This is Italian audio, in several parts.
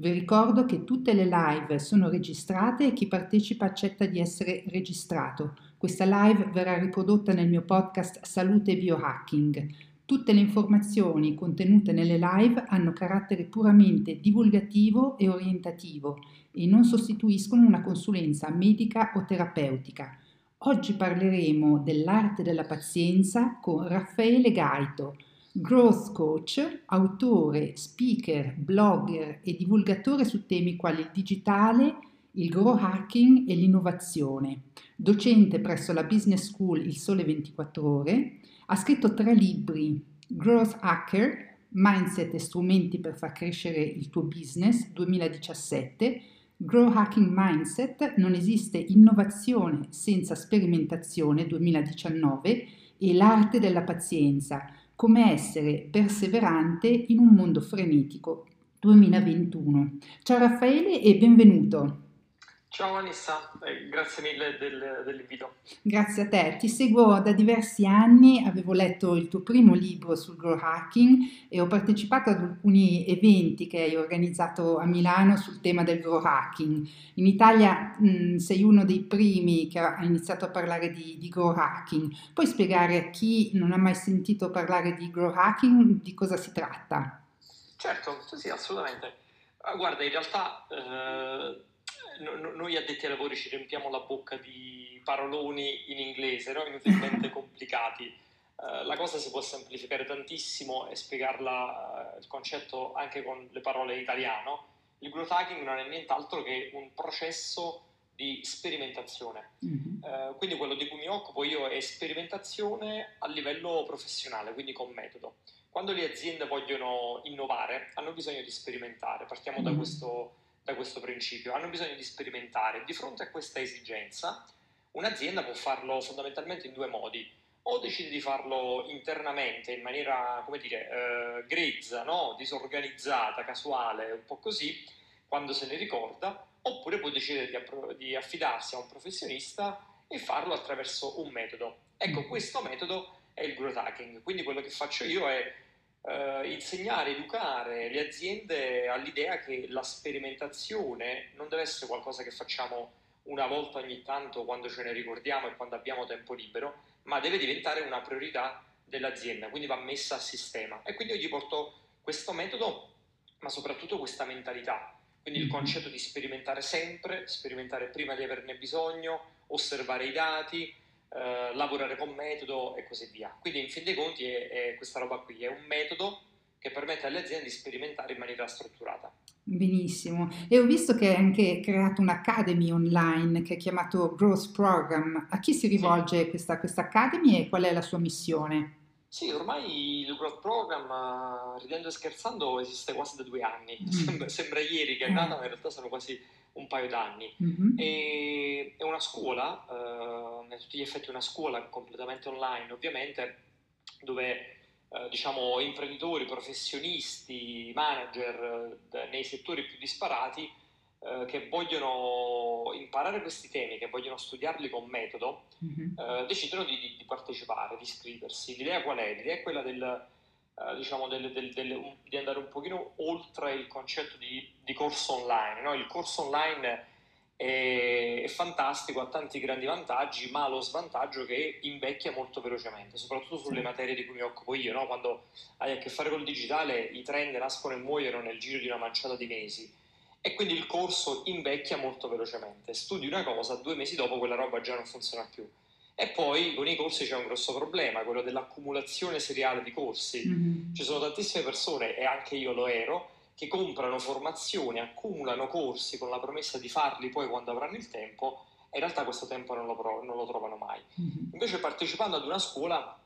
Vi ricordo che tutte le live sono registrate e chi partecipa accetta di essere registrato. Questa live verrà riprodotta nel mio podcast Salute Biohacking. Tutte le informazioni contenute nelle live hanno carattere puramente divulgativo e orientativo e non sostituiscono una consulenza medica o terapeutica. Oggi parleremo dell'arte della pazienza con Raffaele Gaito growth coach, autore, speaker, blogger e divulgatore su temi quali il digitale, il grow hacking e l'innovazione. Docente presso la Business School Il Sole 24 Ore, ha scritto tre libri, Growth Hacker, Mindset e strumenti per far crescere il tuo business 2017, Grow Hacking Mindset, non esiste innovazione senza sperimentazione 2019 e l'arte della pazienza, come essere perseverante in un mondo frenetico 2021. Ciao Raffaele e benvenuto. Ciao Anissa, eh, grazie mille del, dell'invito. Grazie a te, ti seguo da diversi anni, avevo letto il tuo primo libro sul grow hacking e ho partecipato ad alcuni eventi che hai organizzato a Milano sul tema del grow hacking. In Italia mh, sei uno dei primi che ha iniziato a parlare di, di grow hacking. Puoi spiegare a chi non ha mai sentito parlare di grow hacking di cosa si tratta? Certo, sì, assolutamente. Ah, guarda, in realtà... Eh no, noi addetti ai lavori ci riempiamo la bocca di paroloni in inglese, no? inutilmente complicati. Uh, la cosa si può semplificare tantissimo e spiegarla uh, il concetto anche con le parole italiano. Il growth hacking non è nient'altro che un processo di sperimentazione. Mm-hmm. Uh, quindi quello di cui mi occupo io è sperimentazione a livello professionale, quindi con metodo. Quando le aziende vogliono innovare, hanno bisogno di sperimentare. Partiamo mm-hmm. da questo da questo principio, hanno bisogno di sperimentare. Di fronte a questa esigenza, un'azienda può farlo fondamentalmente in due modi. O decide di farlo internamente, in maniera, come dire, eh, grezza, no? disorganizzata, casuale, un po' così, quando se ne ricorda, oppure può decidere di, appro- di affidarsi a un professionista e farlo attraverso un metodo. Ecco, questo metodo è il growth hacking. Quindi quello che faccio io è eh, insegnare, educare le aziende all'idea che la sperimentazione non deve essere qualcosa che facciamo una volta ogni tanto quando ce ne ricordiamo e quando abbiamo tempo libero, ma deve diventare una priorità dell'azienda, quindi va messa a sistema. E quindi io gli porto questo metodo, ma soprattutto questa mentalità. Quindi il mm-hmm. concetto di sperimentare sempre, sperimentare prima di averne bisogno, osservare i dati, eh, lavorare con metodo e così via. Quindi in fin dei conti è, è questa roba qui, è un metodo che permette alle aziende di sperimentare in maniera strutturata. Benissimo, e ho visto che hai anche creato un'academy online che è chiamato Growth Program. A chi si rivolge sì. questa, questa academy e qual è la sua missione? Sì, ormai il Growth Program, ridendo e scherzando, esiste quasi da due anni. Mm. Sembra, sembra, ieri che è nata, ma in realtà sono quasi un paio d'anni. Mm-hmm. E, è una scuola, eh, a tutti gli effetti una scuola completamente online ovviamente, dove eh, diciamo imprenditori, professionisti, manager eh, nei settori più disparati eh, che vogliono imparare questi temi, che vogliono studiarli con metodo, mm-hmm. decidono di, di, partecipare, di iscriversi. L'idea qual è? L'idea è quella del eh, diciamo del, del, del, di andare un pochino oltre il concetto di, di corso online. No? Il corso online è, è, fantastico, ha tanti grandi vantaggi, ma ha lo svantaggio che invecchia molto velocemente, soprattutto sulle materie di cui mi occupo io. No? Quando hai a che fare col digitale, i trend nascono e muoiono nel giro di una manciata di mesi. E quindi il corso invecchia molto velocemente. Studi una cosa, due mesi dopo quella roba già non funziona più. E poi con i corsi c'è un grosso problema, quello dell'accumulazione seriale di corsi. Mm-hmm. Ci sono tantissime persone, e anche io lo ero, che comprano formazioni, accumulano corsi con la promessa di farli poi quando avranno il tempo, e in realtà questo tempo non lo, prov- non lo trovano mai. Mm-hmm. Invece partecipando ad una scuola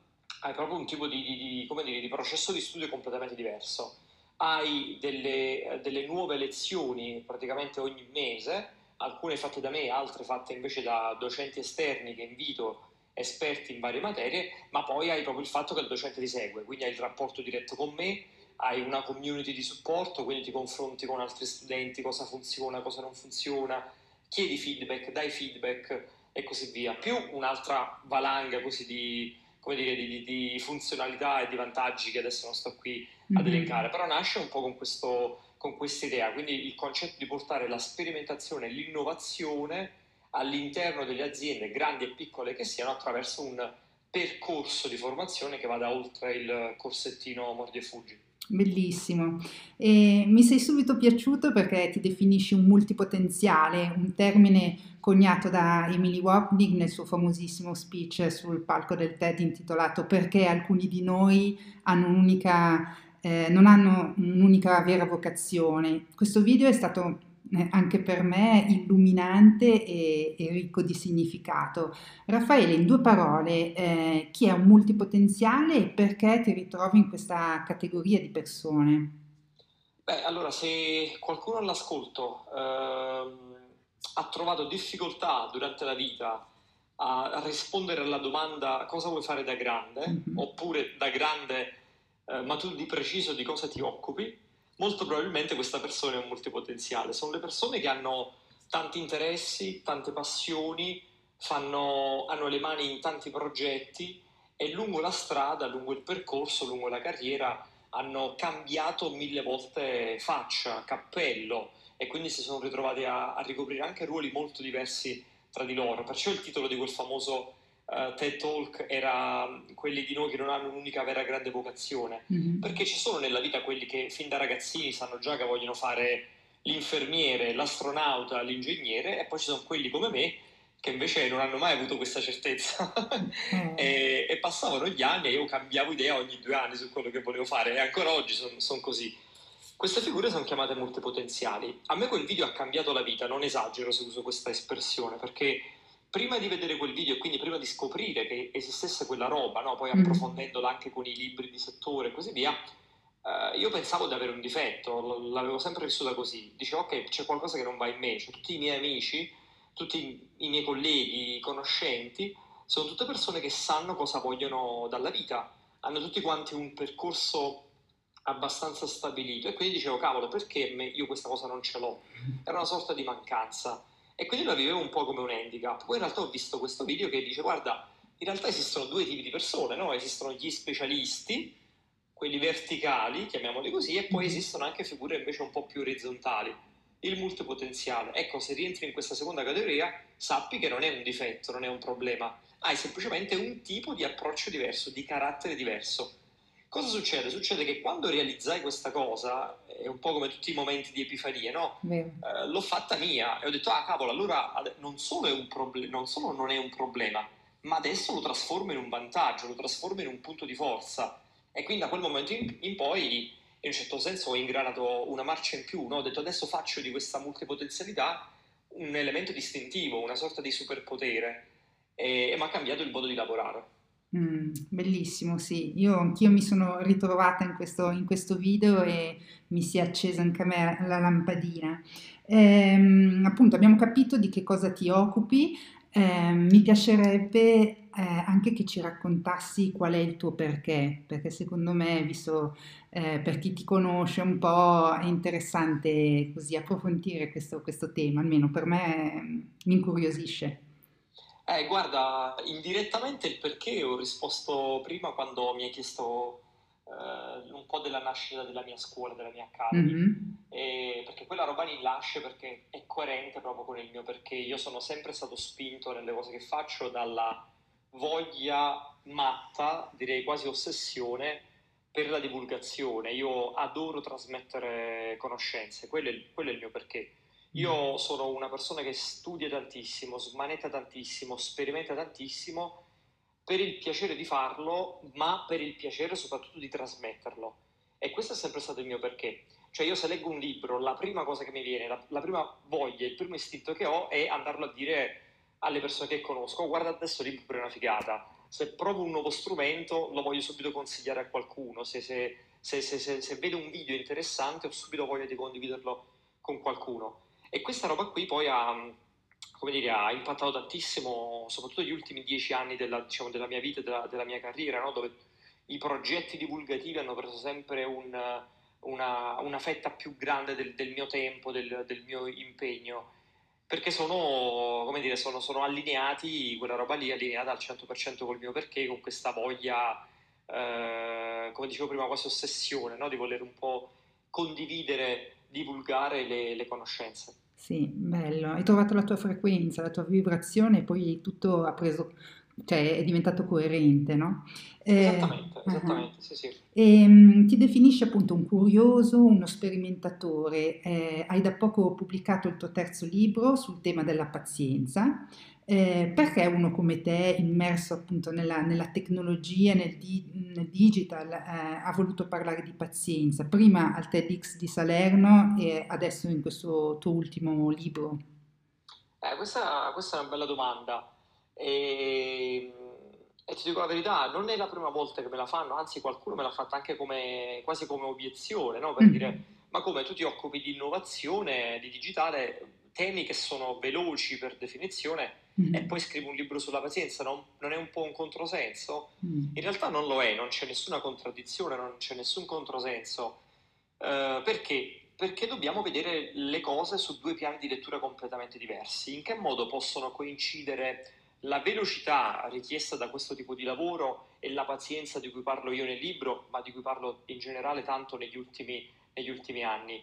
hai proprio un tipo di, di, di, dire, di processo di studio completamente diverso. hai delle, delle nuove lezioni praticamente ogni mese, alcune fatte da me, altre fatte invece da docenti esterni che invito esperti in varie materie, ma poi hai proprio il fatto che il docente ti segue, quindi hai il rapporto diretto con me, hai una community di supporto, quindi ti confronti con altri studenti, cosa funziona, cosa non funziona, chiedi feedback, dai feedback e così via, più un'altra valanga così di, dire, di, di funzionalità e di vantaggi che adesso non sto qui ad mm-hmm. elencare, però nasce un po' con questo con questa idea, quindi il concetto di portare la sperimentazione e l'innovazione all'interno delle aziende, grandi e piccole che siano, attraverso un percorso di formazione che vada oltre il corsettino mordi e fuggi. Bellissimo. E mi sei subito piaciuto perché ti definisci un multipotenziale, un termine coniato da Emily Wapnick nel suo famosissimo speech sul palco del TED intitolato Perché alcuni di noi hanno un'unica eh, non hanno un'unica vera vocazione. Questo video è stato eh, anche per me illuminante e, e, ricco di significato. Raffaele, in due parole, eh, chi è un multipotenziale e perché ti ritrovi in questa categoria di persone? Beh, allora, se qualcuno all'ascolto ehm, ha trovato difficoltà durante la vita a rispondere alla domanda cosa vuoi fare da grande, mm-hmm. oppure da grande eh, ma tu di preciso di cosa ti occupi, molto probabilmente questa persona è un multipotenziale. Sono le persone che hanno tanti interessi, tante passioni, fanno, hanno le mani in tanti progetti e lungo la strada, lungo il percorso, lungo la carriera hanno cambiato mille volte faccia, cappello e quindi si sono ritrovati a, a ricoprire anche ruoli molto diversi tra di loro. Perciò il titolo di quel famoso uh, TED Talk era mm, quelli di noi che non hanno un'unica vera grande vocazione, mm-hmm. perché ci sono nella vita quelli che fin da ragazzini sanno già che vogliono fare l'infermiere, l'astronauta, l'ingegnere e poi ci sono quelli come me che invece non hanno mai avuto questa certezza mm. e, e, passavano gli anni e io cambiavo idea ogni due anni su quello che volevo fare e ancora oggi sono son così. Queste figure sono chiamate multipotenziali. A me quel video ha cambiato la vita, non esagero se uso questa espressione, perché prima di vedere quel video e quindi prima di scoprire che esistesse quella roba, no? poi mm. approfondendola anche con i libri di settore e così via, eh, io pensavo di avere un difetto, l'avevo sempre vissuta così. Dicevo, ok, c'è qualcosa che non va in me. Cioè, tutti i miei amici, tutti i miei colleghi, i conoscenti, sono tutte persone che sanno cosa vogliono dalla vita, hanno tutti quanti un percorso abbastanza stabilito e quindi dicevo, cavolo, perché io questa cosa non ce l'ho? Era una sorta di mancanza. E quindi la vivevo un po' come un handicap. Poi in realtà ho visto questo video che dice, guarda, in realtà esistono due tipi di persone, no? Esistono gli specialisti, quelli verticali, chiamiamoli così, e poi mhm. esistono anche figure invece un po' più orizzontali. Il multipotenziale. Ecco, se rientri in questa seconda categoria, sappi che non è un difetto, non è un problema. Hai semplicemente un tipo di approccio diverso, di carattere diverso Cosa succede? Succede che quando realizzai questa cosa, è un po' come tutti i momenti di epifania, no? Eh, l'ho fatta mia e ho detto, ah cavolo, allora non solo, proble- non solo non è un problema, ma adesso lo trasformo in un vantaggio, lo trasformo in un punto di forza. E quindi da quel momento in, in poi, in un certo senso, ho ingranato una marcia in più, no? Ho detto, adesso faccio di questa multipotenzialità un elemento distintivo, una sorta di superpotere. E, e mi ha cambiato il modo di lavorare. Mm, bellissimo, sì. Io anch'io mi sono ritrovata in questo, in questo video e mi si è accesa anche a me la lampadina. Ehm, appunto, abbiamo capito di che cosa ti occupi. Ehm, mi piacerebbe eh, anche che ci raccontassi qual è il tuo perché, perché secondo me, visto eh, per chi ti conosce un po', è interessante così approfondire questo, questo tema, almeno per me mm, mi incuriosisce. Eh, guarda, indirettamente il perché ho risposto prima quando mi hai chiesto eh, un po' della nascita della mia scuola, della mia academy, mm-hmm. perché quella roba lì nasce perché è coerente proprio con il mio perché. Io sono sempre stato spinto nelle cose che faccio dalla voglia matta, direi quasi ossessione, per la divulgazione. Io adoro trasmettere conoscenze, quello è, quello è il mio perché. Io sono una persona che studia tantissimo, smanetta tantissimo, sperimenta tantissimo per il piacere di farlo, ma per il piacere soprattutto di trasmetterlo. E questo è sempre stato il mio perché. Cioè io se leggo un libro, la prima cosa che mi viene, la, la prima voglia, il primo istinto che ho è andarlo a dire alle persone che conosco, guarda adesso il libro è una figata. Se provo un nuovo strumento lo voglio subito consigliare a qualcuno, se, se, se, se vedo un video interessante ho subito voglia di condividerlo con qualcuno. E questa roba qui poi ha, come dire, ha impattato tantissimo, soprattutto gli ultimi dieci anni della, diciamo, della mia vita e della, della, mia carriera, no? dove i progetti divulgativi hanno preso sempre un, una, una, fetta più grande del, del mio tempo, del, del, mio impegno, perché sono, come dire, sono, sono allineati, quella roba lì allineata al 100% col mio perché, con questa voglia, eh, come dicevo prima, quasi ossessione, no? di voler un po' condividere, divulgare le, le conoscenze. Sì, bello. Hai trovato la tua frequenza, la tua vibrazione e poi tutto ha preso, cioè è diventato coerente, no? Eh, esattamente, esattamente, uh-huh. sì, sì. E, um, ti definisci appunto un curioso, uno sperimentatore. Eh, hai da poco pubblicato il tuo terzo libro sul tema della pazienza eh, perché uno come te, immerso appunto nella, nella tecnologia, nel, di, nel digital, eh, ha voluto parlare di pazienza, prima al TEDx di Salerno e adesso in questo tuo ultimo libro? Eh, questa, questa, è una bella domanda e, e, ti dico la verità, non è la prima volta che me la fanno, anzi qualcuno me l'ha fatta anche come, quasi come obiezione, no? per mm. dire ma come tu ti occupi di innovazione, di digitale, temi che sono veloci per definizione mm-hmm. e poi scrivi un libro sulla pazienza, non, non è un po' un controsenso? Mm. In realtà non lo è, non c'è nessuna contraddizione, non c'è nessun controsenso. Uh, perché? Perché dobbiamo vedere le cose su due piani di lettura completamente diversi. In che modo possono coincidere la velocità richiesta da questo tipo di lavoro e la pazienza di cui parlo io nel libro, ma di cui parlo in generale tanto negli ultimi, negli ultimi anni?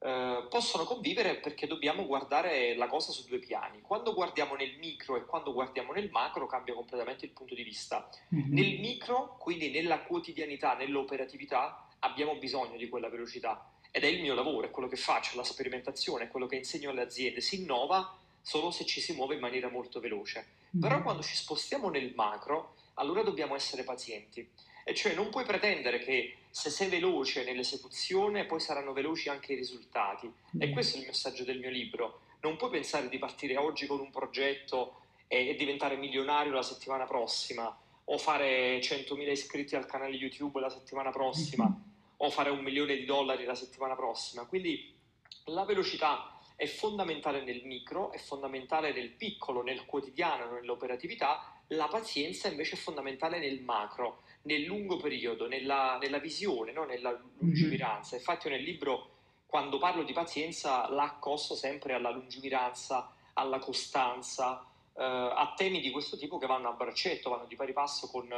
Eh, possono convivere perché dobbiamo guardare la cosa su due piani. Quando guardiamo nel micro e quando guardiamo nel macro cambia completamente il punto di vista. Mm-hmm. Nel micro, quindi nella quotidianità, nell'operatività, abbiamo bisogno di quella velocità ed è il mio lavoro, è quello che faccio, la sperimentazione, è quello che insegno alle aziende. Si innova solo se ci si muove in maniera molto veloce. Mm-hmm. Però quando ci spostiamo nel macro, allora dobbiamo essere pazienti. E cioè non puoi pretendere che se sei veloce nell'esecuzione poi saranno veloci anche i risultati. Mm. E questo è il messaggio del mio libro. Non puoi pensare di partire oggi con un progetto e, e diventare milionario la settimana prossima, o fare 100.000 iscritti al canale YouTube la settimana prossima, mm-hmm. o fare un milione di dollari la settimana prossima. Quindi la velocità è fondamentale nel micro, è fondamentale nel piccolo, nel quotidiano, nell'operatività, la pazienza invece è fondamentale nel macro nel lungo periodo, nella, nella visione, no? nella lungimiranza. Mm-hmm. Infatti nel libro, quando parlo di pazienza, la accosto sempre alla lungimiranza, alla costanza, eh, a temi di questo tipo che vanno a braccetto, vanno di pari passo con,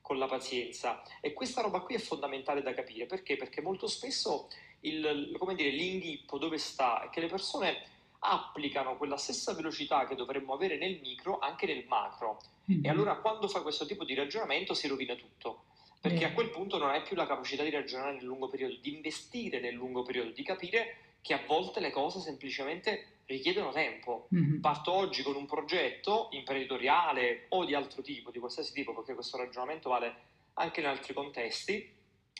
con la pazienza. E questa roba qui è fondamentale da capire, perché? Perché molto spesso il, come dire, l'inghippo dove sta è che le persone applicano quella stessa velocità che dovremmo avere nel micro anche nel macro. Mm-hmm. E allora quando fa questo tipo di ragionamento si rovina tutto, perché a quel punto non hai più la capacità di ragionare nel lungo periodo, di investire nel lungo periodo, di capire che a volte le cose semplicemente richiedono tempo. Mm-hmm. Parto oggi con un progetto imprenditoriale o di altro tipo, di qualsiasi tipo, perché questo ragionamento vale anche in altri contesti,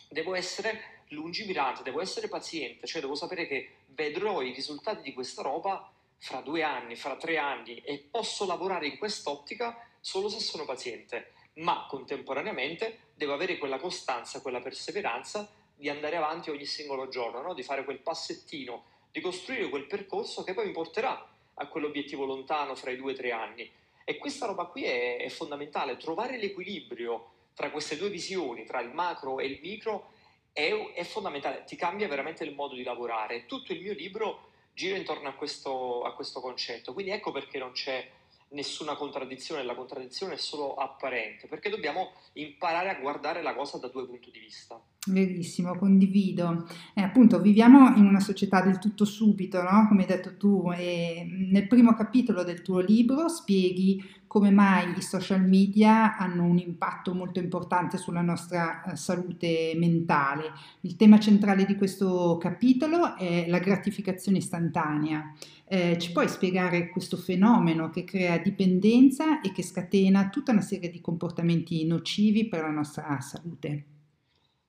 devo essere lungimirante, devo essere paziente, cioè devo sapere che vedrò i risultati di questa roba fra due anni, fra tre anni e posso lavorare in quest'ottica solo se sono paziente, ma contemporaneamente devo avere quella costanza, quella perseveranza di andare avanti ogni singolo giorno, no? di fare quel passettino, di costruire quel percorso che poi mi porterà a quell'obiettivo lontano fra i due o tre anni. E questa roba qui è, è fondamentale, trovare l'equilibrio tra queste due visioni, tra il macro e il micro, è, è, fondamentale, ti cambia veramente il modo di lavorare. Tutto il mio libro gira intorno a questo, a questo concetto, quindi ecco perché non c'è nessuna contraddizione, la contraddizione è solo apparente, perché dobbiamo imparare a guardare la cosa da due punti di vista. Verissimo, condivido. Eh, appunto, viviamo in una società del tutto subito, no? come hai detto tu, e nel primo capitolo del tuo libro spieghi come mai i social media hanno un impatto molto importante sulla nostra eh, salute mentale. Il tema centrale di questo capitolo è la gratificazione istantanea. Eh, ci puoi spiegare questo fenomeno che crea dipendenza e che scatena tutta una serie di comportamenti nocivi per la nostra salute?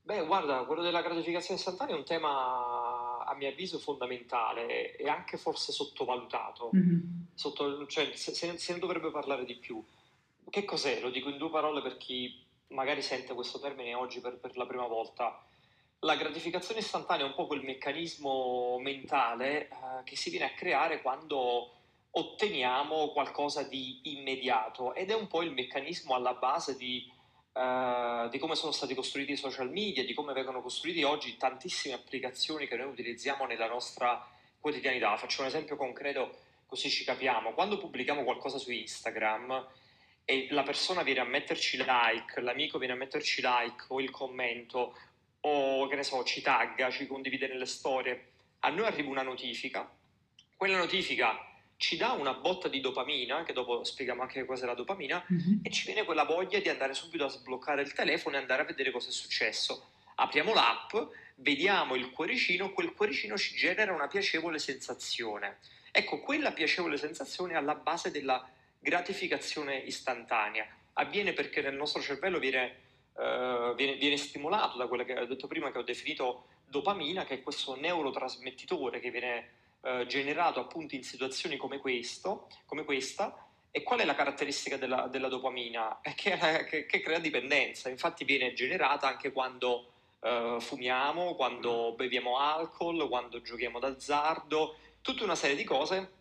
Beh, guarda, quello della gratificazione istantanea è un tema a mio avviso fondamentale e anche forse sottovalutato, mm-hmm. Sotto, cioè, se, se, ne dovrebbe parlare di più. Che cos'è? Lo dico in due parole per chi magari sente questo termine oggi per, per la prima volta. La gratificazione istantanea è un po' quel meccanismo mentale eh, che si viene a creare quando otteniamo qualcosa di immediato ed è un po' il meccanismo alla base di, uh, di, come sono stati costruiti i social media, di come vengono costruiti oggi tantissime applicazioni che noi utilizziamo nella nostra quotidianità. Faccio un esempio concreto così ci capiamo. Quando pubblichiamo qualcosa su Instagram e la persona viene a metterci like, l'amico viene a metterci like o il commento o che ne so, ci tagga, ci condivide nelle storie, a noi arriva una notifica, quella notifica ci dà una botta di dopamina, che dopo spieghiamo anche cos'è la dopamina, mm-hmm. e ci viene quella voglia di andare subito a sbloccare il telefono e andare a vedere cosa è successo. Apriamo l'app, vediamo il cuoricino, quel cuoricino ci genera una piacevole sensazione. Ecco, quella piacevole sensazione è alla base della gratificazione istantanea. Avviene perché nel nostro cervello viene, uh, viene, viene stimolato da quello che ho detto prima, che ho definito dopamina, che è questo neurotrasmettitore che viene eh, generato appunto in situazioni come, questo, come questa. E qual è la caratteristica della, della dopamina? È che, che, che, crea dipendenza, infatti viene generata anche quando eh, fumiamo, quando beviamo alcol, quando giochiamo d'azzardo, tutta una serie di cose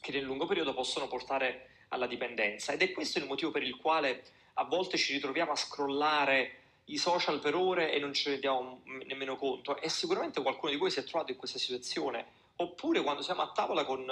che nel lungo periodo possono portare alla dipendenza. Ed è questo il motivo per il quale a volte ci ritroviamo a scrollare i social per ore e non ne rendiamo nemmeno conto. E sicuramente qualcuno di voi si è trovato in questa situazione oppure quando siamo a tavola con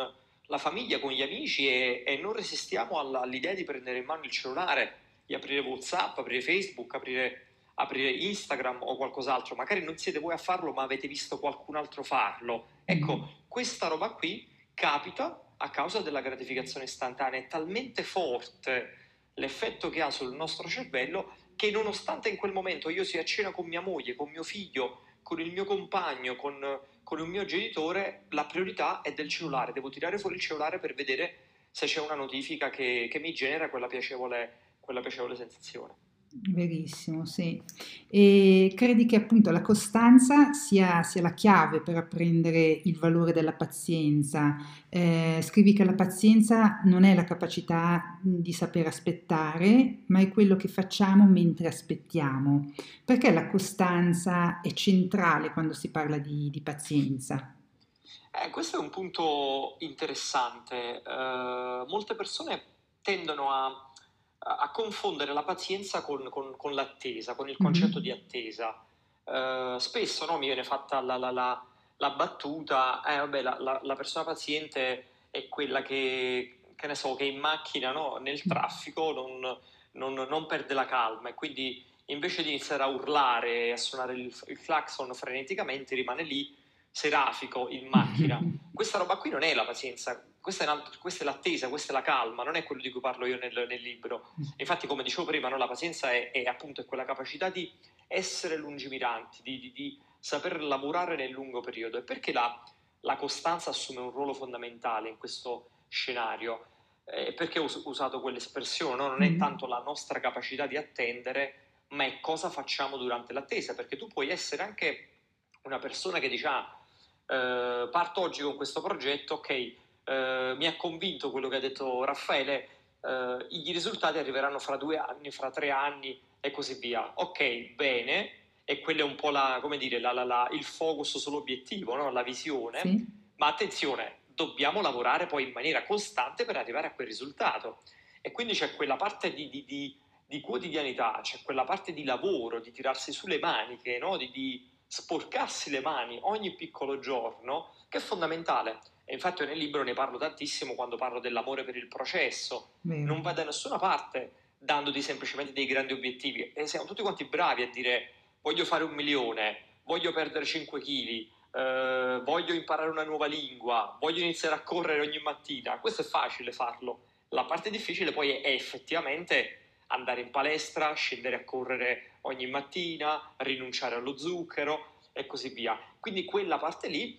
la famiglia, con gli amici e, e non resistiamo alla, all'idea di prendere in mano il cellulare, di aprire Whatsapp, aprire Facebook, aprire, aprire, Instagram o qualcos'altro. Magari non siete voi a farlo, ma avete visto qualcun altro farlo. Ecco, mm-hmm. questa roba qui capita a causa della gratificazione istantanea. È talmente forte l'effetto che ha sul nostro cervello che nonostante in quel momento io sia a cena con mia moglie, con mio figlio, con il mio compagno, con, con un mio genitore, la priorità è del cellulare. Devo tirare fuori il cellulare per vedere se c'è una notifica che, che mi genera quella piacevole, quella piacevole sensazione. Verissimo, sì. E credi che appunto la costanza sia, sia la chiave per apprendere il valore della pazienza? Eh, scrivi che la pazienza non è la capacità di saper aspettare, ma è quello che facciamo mentre aspettiamo. Perché la costanza è centrale quando si parla di, di pazienza? Eh, questo è un punto interessante. Uh, molte persone tendono a a confondere la pazienza con, con, con l'attesa, con il concetto mm-hmm. di attesa. Uh, spesso no, mi viene fatta la, la, la, la battuta, eh, vabbè, la, persona paziente è quella che, che, ne so, che in macchina no, nel mm. traffico non, non, non, perde la calma e quindi invece di iniziare a urlare e a suonare il, il clacson freneticamente rimane lì serafico in macchina. Questa roba qui non è la pazienza, questa è, una, questa è, l'attesa, questa è la calma, non è quello di cui parlo io nel, nel libro. Mm. Infatti, come dicevo prima, no, la pazienza è, è, appunto quella capacità di essere lungimiranti, di, di, di, saper lavorare nel lungo periodo. E perché la, la costanza assume un ruolo fondamentale in questo scenario? Eh, perché ho usato quell'espressione? No? Non è mm. tanto la nostra capacità di attendere, ma è cosa facciamo durante l'attesa, perché tu puoi essere anche una persona che dice ah, eh, parto oggi con questo progetto, ok, eh, mi ha convinto quello che ha detto Raffaele, eh, i risultati arriveranno fra due anni, fra tre anni e così via. Ok, bene, e quello è un po' la, dire, la, la, il focus sull'obiettivo, no? la visione, sì. ma attenzione, dobbiamo lavorare poi in maniera costante per arrivare a quel risultato. E quindi c'è quella parte di, di, di, di quotidianità, c'è quella parte di lavoro, di tirarsi sulle maniche, no? di sporcarsi le mani ogni piccolo giorno, che è fondamentale. E infatti nel libro ne parlo tantissimo quando parlo dell'amore per il processo. Bene. Non va da nessuna parte dandoti semplicemente dei grandi obiettivi. E siamo tutti quanti bravi a dire voglio fare un milione, voglio perdere 5 kg, eh, voglio imparare una nuova lingua, voglio iniziare a correre ogni mattina. Questo è facile farlo. La parte difficile poi è effettivamente andare in palestra, scendere a correre ogni mattina, rinunciare allo zucchero e così via. Quindi quella parte lì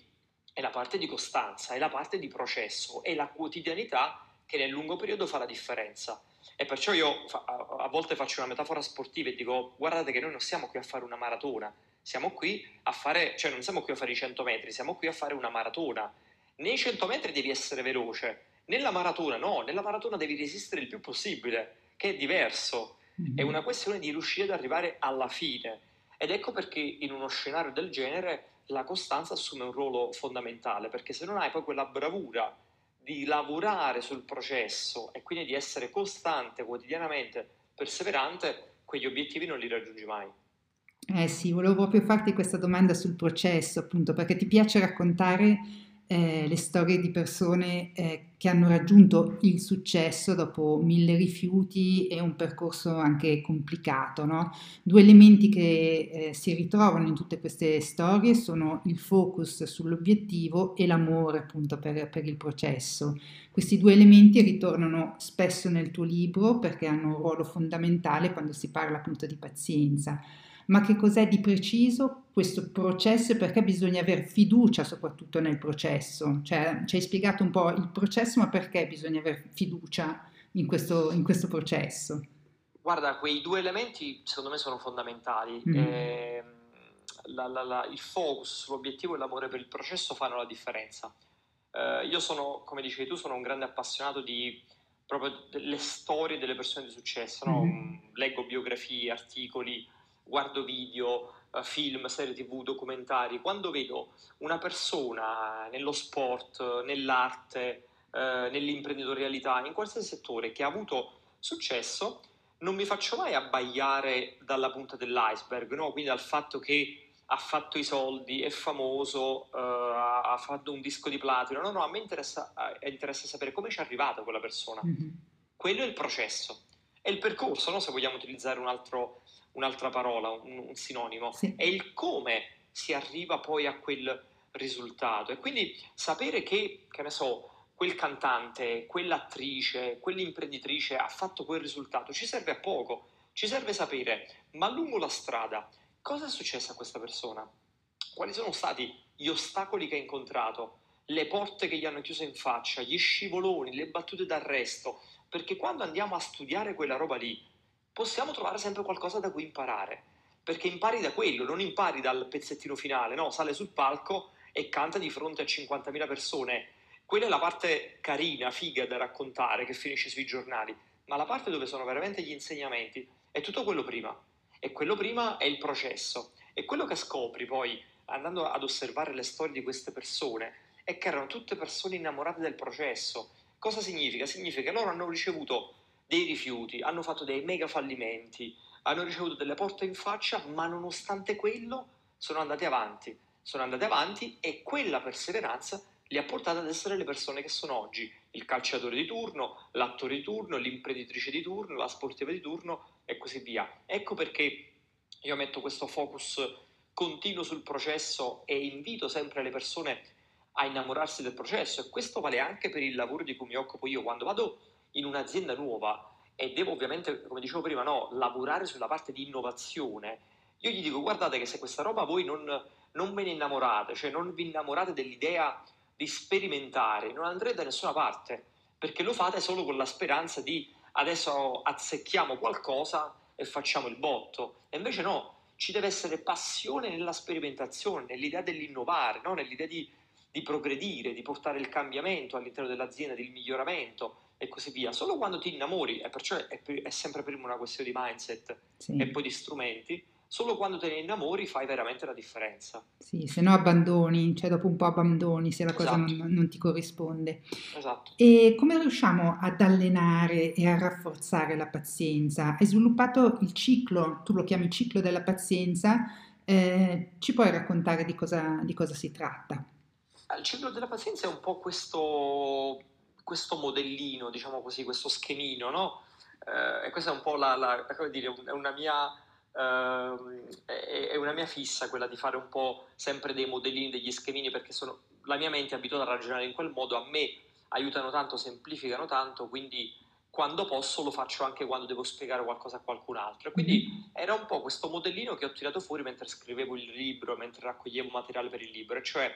è la parte di costanza, è la parte di processo, è la quotidianità che nel lungo periodo fa la differenza. E perciò io a volte faccio una metafora sportiva e dico guardate che noi non siamo qui a fare una maratona, siamo qui a fare, cioè non siamo qui a fare i 100 metri, siamo qui a fare una maratona. Nei 100 metri devi essere veloce, nella maratona no, nella maratona devi resistere il più possibile che è diverso. È mm-hmm. una questione di riuscire ad arrivare alla fine. Ed ecco perché in uno scenario del genere la costanza assume un ruolo fondamentale, perché se non hai poi quella bravura di lavorare sul processo e quindi di essere costante quotidianamente, perseverante, quegli obiettivi non li raggiungi mai. Eh sì, volevo proprio farti questa domanda sul processo, appunto, perché ti piace raccontare eh, le storie di persone eh, che hanno raggiunto il successo dopo mille rifiuti e un percorso anche complicato. No? Due elementi che eh, si ritrovano in tutte queste storie sono il focus sull'obiettivo e l'amore appunto per, per il processo. Questi due elementi ritornano spesso nel tuo libro perché hanno un ruolo fondamentale quando si parla appunto di pazienza ma che cos'è di preciso questo processo e perché bisogna avere fiducia soprattutto nel processo. Cioè, ci hai spiegato un po' il processo, ma perché bisogna avere fiducia in questo, in questo processo? Guarda, quei due elementi secondo me sono fondamentali. Mm. Eh, la, la, la, il focus sull'obiettivo e l'amore per il processo fanno la differenza. Eh, io sono, come dicevi tu, sono un grande appassionato di proprio delle storie delle persone di successo, no? mm. leggo biografie, articoli, guardo video, eh, film, serie tv, documentari, quando vedo una persona nello sport, nell'arte, eh, nell'imprenditorialità, in qualsiasi settore che ha avuto successo, non mi faccio mai abbagliare dalla punta dell'iceberg, no? quindi dal fatto che ha fatto i soldi, è famoso, uh, ha fatto un disco di platino. No, no, a me interessa, uh, interessa sapere come ci è arrivata quella persona. Mm-hmm. Quello è il processo. È il percorso, no? se vogliamo utilizzare un altro, un'altra parola, un, un sinonimo, sì. è il come si arriva poi a quel risultato. E quindi sapere che, che ne so, quel cantante, quell'attrice, quell'imprenditrice ha fatto quel risultato ci serve a poco. Ci serve sapere, ma lungo la strada, cosa è successo a questa persona? Quali sono stati gli ostacoli che ha incontrato? Le porte che gli hanno chiuso in faccia, gli scivoloni, le battute d'arresto, perché quando andiamo a studiare quella roba lì, possiamo trovare sempre qualcosa da cui imparare, perché impari da quello, non impari dal pezzettino finale, no? Sale sul palco e canta di fronte a 50.000 persone. Quella è la parte carina, figa da raccontare, che finisce sui giornali, ma la parte dove sono veramente gli insegnamenti è tutto quello prima. E quello prima è il processo. E quello che scopri poi, andando ad osservare le storie di queste persone, è che erano tutte persone innamorate del processo. Cosa significa? Significa che loro hanno ricevuto dei rifiuti, hanno fatto dei mega fallimenti, hanno ricevuto delle porte in faccia, ma nonostante quello sono andati avanti, sono andati avanti e quella perseveranza li ha portati ad essere le persone che sono oggi, il calciatore di turno, l'attore di turno, l'imprenditrice di turno, la sportiva di turno e così via. Ecco perché io metto questo focus continuo sul processo e invito sempre le persone a innamorarsi del processo e questo vale anche per il lavoro di cui mi occupo io. Quando vado in un'azienda nuova e devo ovviamente, come dicevo prima, no, lavorare sulla parte di innovazione, io gli dico guardate che se questa roba voi non, non ve ne innamorate, cioè non vi innamorate dell'idea di sperimentare, non andrete da nessuna parte, perché lo fate solo con la speranza di adesso azzecchiamo qualcosa e facciamo il botto. E invece no, ci deve essere passione nella sperimentazione, nell'idea dell'innovare, no? nell'idea di, di progredire, di portare il cambiamento all'interno dell'azienda, del miglioramento e così via. Solo quando ti innamori, e perciò è, è sempre prima una questione di mindset sì. e poi di strumenti, solo quando te ne innamori fai veramente la differenza. Sì, se no abbandoni, cioè dopo un po' abbandoni se la cosa esatto. non, non, ti corrisponde. Esatto. E come riusciamo ad allenare e a rafforzare la pazienza? Hai sviluppato il ciclo, tu lo chiami ciclo della pazienza, eh, ci puoi raccontare di cosa, di cosa si tratta? Il ciclo della pazienza è un po' questo questo modellino, diciamo così, questo schemino, no? Eh, e questa è un po' la, la come dire, è una mia... Uh, è, una mia fissa quella di fare un po' sempre dei modellini, degli schemini, perché sono, la mia mente è abituata a ragionare in quel modo, a me aiutano tanto, semplificano tanto, quindi quando posso lo faccio anche quando devo spiegare qualcosa a qualcun altro. Quindi era un po' questo modellino che ho tirato fuori mentre scrivevo il libro, mentre raccoglievo materiale per il libro, cioè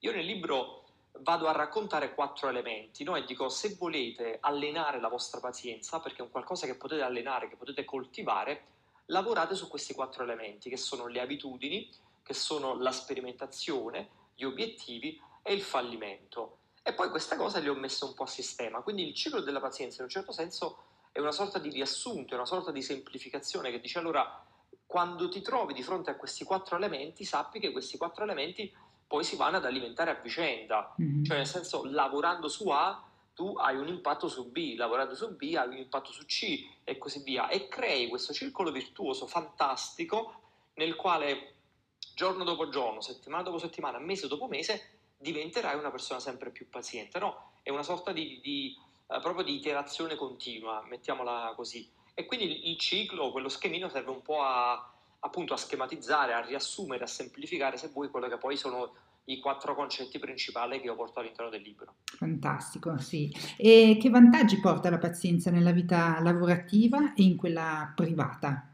io nel libro vado a raccontare quattro elementi no? e dico se volete allenare la vostra pazienza, perché è un qualcosa che potete allenare, che potete coltivare, lavorate su questi quattro elementi che sono le abitudini, che sono la sperimentazione, gli obiettivi e il fallimento. E poi questa cosa le ho messe un po' a sistema, quindi il ciclo della pazienza in un certo senso è una sorta di riassunto, è una sorta di semplificazione che dice allora quando ti trovi di fronte a questi quattro elementi, sappi che questi quattro elementi poi si vanno ad alimentare a vicenda, mm-hmm. cioè nel senso lavorando su A tu hai un impatto su B, lavorando su B hai un impatto su C e così via e crei questo circolo virtuoso fantastico nel quale giorno dopo giorno, settimana dopo settimana, mese dopo mese diventerai una persona sempre più paziente, no? È una sorta di, di uh, proprio di iterazione continua, mettiamola così. E quindi il ciclo, quello schemino serve un po' a, appunto a schematizzare, a riassumere, a semplificare, se vuoi, quello che poi sono i quattro concetti principali che ho portato all'interno del libro. Fantastico, sì. E che vantaggi porta la pazienza nella vita lavorativa e in quella privata?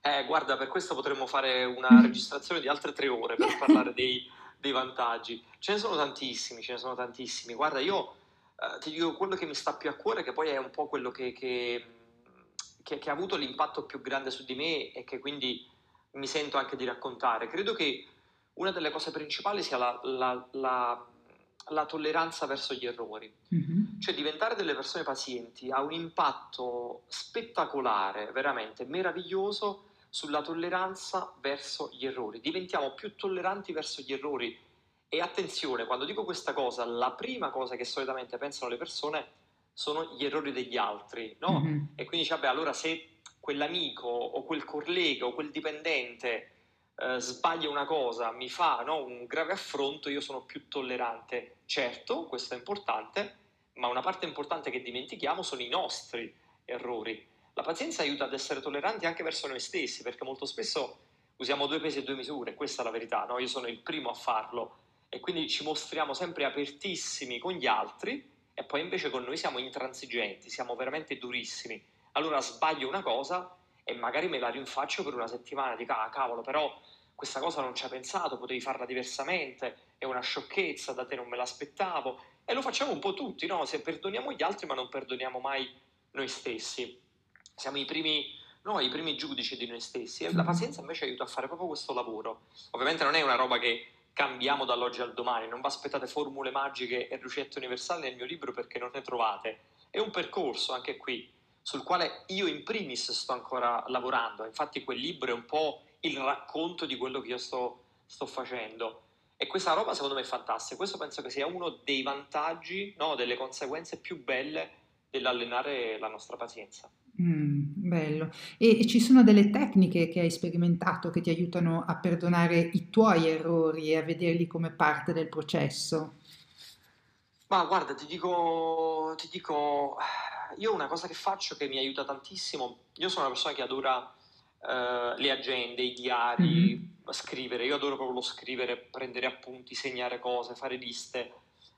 Eh, guarda, per questo potremmo fare una mm. registrazione di altre tre ore per parlare dei, dei, vantaggi. Ce ne sono tantissimi, ce ne sono tantissimi. Guarda, io eh, ti dico quello che mi sta più a cuore, che poi è un po' quello che, che, che, che ha avuto l'impatto più grande su di me e che quindi mi sento anche di raccontare. Credo che una delle cose principali sia la, la, la, la tolleranza verso gli errori. Mm-hmm. Cioè diventare delle persone pazienti ha un impatto spettacolare, veramente meraviglioso sulla tolleranza verso gli errori. Diventiamo più tolleranti verso gli errori. E attenzione, quando dico questa cosa, la prima cosa che solitamente pensano le persone sono gli errori degli altri, no? Mm-hmm. E quindi dice, vabbè, allora se quell'amico o quel collega o quel dipendente eh, sbaglia una cosa, mi fa no, un grave affronto, io sono più tollerante. Certo, questo è importante, ma una parte importante che dimentichiamo sono i nostri errori. La pazienza aiuta ad essere tolleranti anche verso noi stessi, perché molto spesso usiamo due pesi e due misure, questa è la verità, no? io sono il primo a farlo e quindi ci mostriamo sempre apertissimi con gli altri e poi invece con noi siamo intransigenti, siamo veramente durissimi. Allora sbaglio una cosa e magari me la rinfaccio per una settimana, dico ah cavolo però questa cosa non ci ha pensato, potevi farla diversamente, è una sciocchezza, da te non me l'aspettavo e lo facciamo un po' tutti, no? Se perdoniamo gli altri ma non perdoniamo mai noi stessi. Siamo i primi, no, i primi giudici di noi stessi e la pazienza invece aiuta a fare proprio questo lavoro. Ovviamente non è una roba che cambiamo dall'oggi al domani, non vi aspettate formule magiche e ricette universali nel mio libro perché non ne trovate. È un percorso anche qui sul quale io in primis sto ancora lavorando. Infatti quel libro è un po' il racconto di quello che io sto, sto facendo. E questa roba secondo me è fantastica. Questo penso che sia uno dei vantaggi, no, delle conseguenze più belle dell'allenare la nostra pazienza. Mm, bello. E, e, ci sono delle tecniche che hai sperimentato che ti aiutano a perdonare i tuoi errori e a vederli come parte del processo? Ma guarda, ti dico, ti dico io una cosa che faccio che mi aiuta tantissimo, io sono una persona che adora uh, le agende, i diari, mm-hmm. scrivere, io adoro proprio lo scrivere, prendere appunti, segnare cose, fare liste,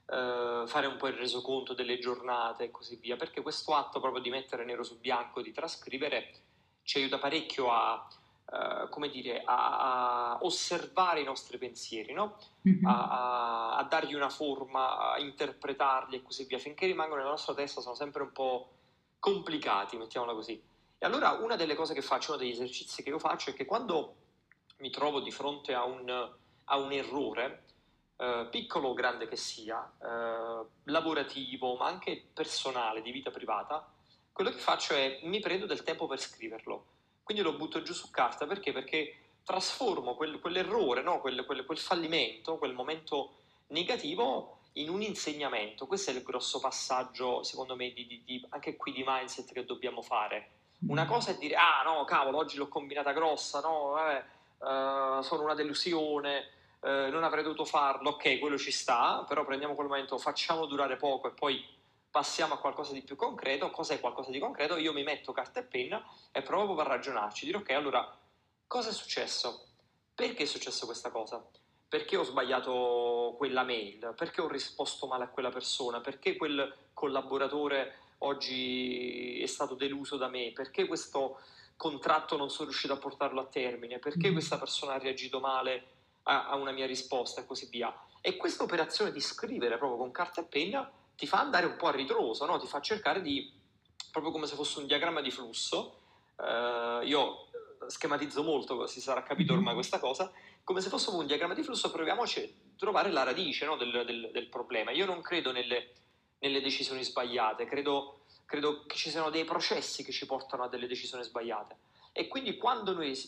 uh, fare un po' il resoconto delle giornate e così via, perché questo atto proprio di mettere nero su bianco, di trascrivere, ci aiuta parecchio a, uh, come dire, a, a, osservare i nostri pensieri, no? mm-hmm. a, a, dargli una forma, a interpretarli e così via, finché rimangono nella nostra testa sono sempre un po' complicati, mettiamola così. E allora una delle cose che faccio, uno degli esercizi che io faccio è che quando mi trovo di fronte a un, a un errore, eh, piccolo o grande che sia, eh, lavorativo ma anche personale, di vita privata, quello che faccio è mi prendo del tempo per scriverlo quindi lo butto giù su carta perché? Perché trasformo quel, quell'errore, no? quel, quel, quel, fallimento, quel momento negativo in un insegnamento. Questo è il grosso passaggio, secondo me, di, di, di, anche qui di mindset che dobbiamo fare. Una cosa è dire, ah no, cavolo, oggi l'ho combinata grossa, no, vabbè, uh, sono una delusione, uh, non avrei dovuto farlo, ok, quello ci sta, però prendiamo quel momento, facciamo durare poco e poi passiamo a qualcosa di più concreto. Cos'è qualcosa di concreto? Io mi metto carta e penna e provo a ragionarci, dire ok, allora cosa è successo? Perché è successo questa cosa? Perché ho sbagliato quella mail? Perché ho risposto male a quella persona? Perché quel collaboratore oggi è stato deluso da me? Perché questo contratto non sono riuscito a portarlo a termine? Perché mm. questa persona ha reagito male a, a una mia risposta e così via? E questa operazione di scrivere proprio con carta e penna ti fa andare un po' a ritroso, no? ti fa cercare di, proprio come se fosse un diagramma di flusso, eh, io schematizzo molto, si sarà capito ormai mhm. questa cosa, come se fosse un diagramma di flusso proviamoci a trovare la radice no? del, del, del, problema. Io non credo nelle, nelle decisioni sbagliate, credo, credo, che ci siano dei processi che ci portano a delle decisioni sbagliate. E quindi quando noi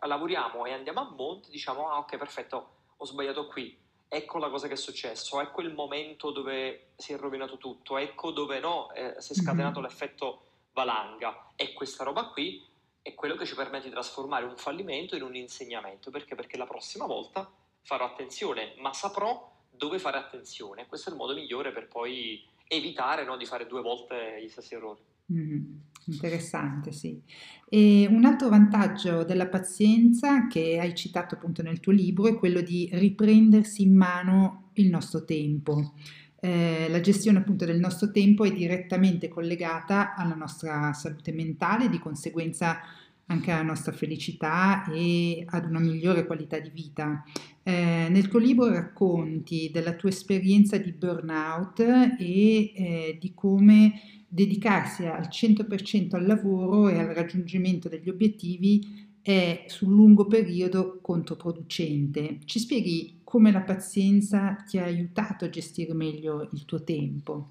lavoriamo e andiamo a monte diciamo ah ok perfetto ho sbagliato qui, ecco la cosa che è successo, ecco il momento dove si è rovinato tutto, ecco dove no, eh, si è scatenato mm-hmm. l'effetto valanga e questa roba qui è quello che ci permette di trasformare un fallimento in un insegnamento, perché? Perché la prossima volta farò attenzione, ma saprò dove fare attenzione. Questo è il modo migliore per poi evitare no, di fare due volte gli stessi errori. Mm, interessante, sì. E un altro vantaggio della pazienza che hai citato appunto nel tuo libro è quello di riprendersi in mano il nostro tempo. Eh, la gestione appunto del nostro tempo è direttamente collegata alla nostra salute mentale, di conseguenza anche alla nostra felicità e ad una migliore qualità di vita. Eh, nel tuo libro racconti della tua esperienza di burnout e eh, di come dedicarsi al 100% al lavoro e al raggiungimento degli obiettivi è sul lungo periodo controproducente. Ci spieghi come la pazienza ti ha aiutato a gestire meglio il tuo tempo?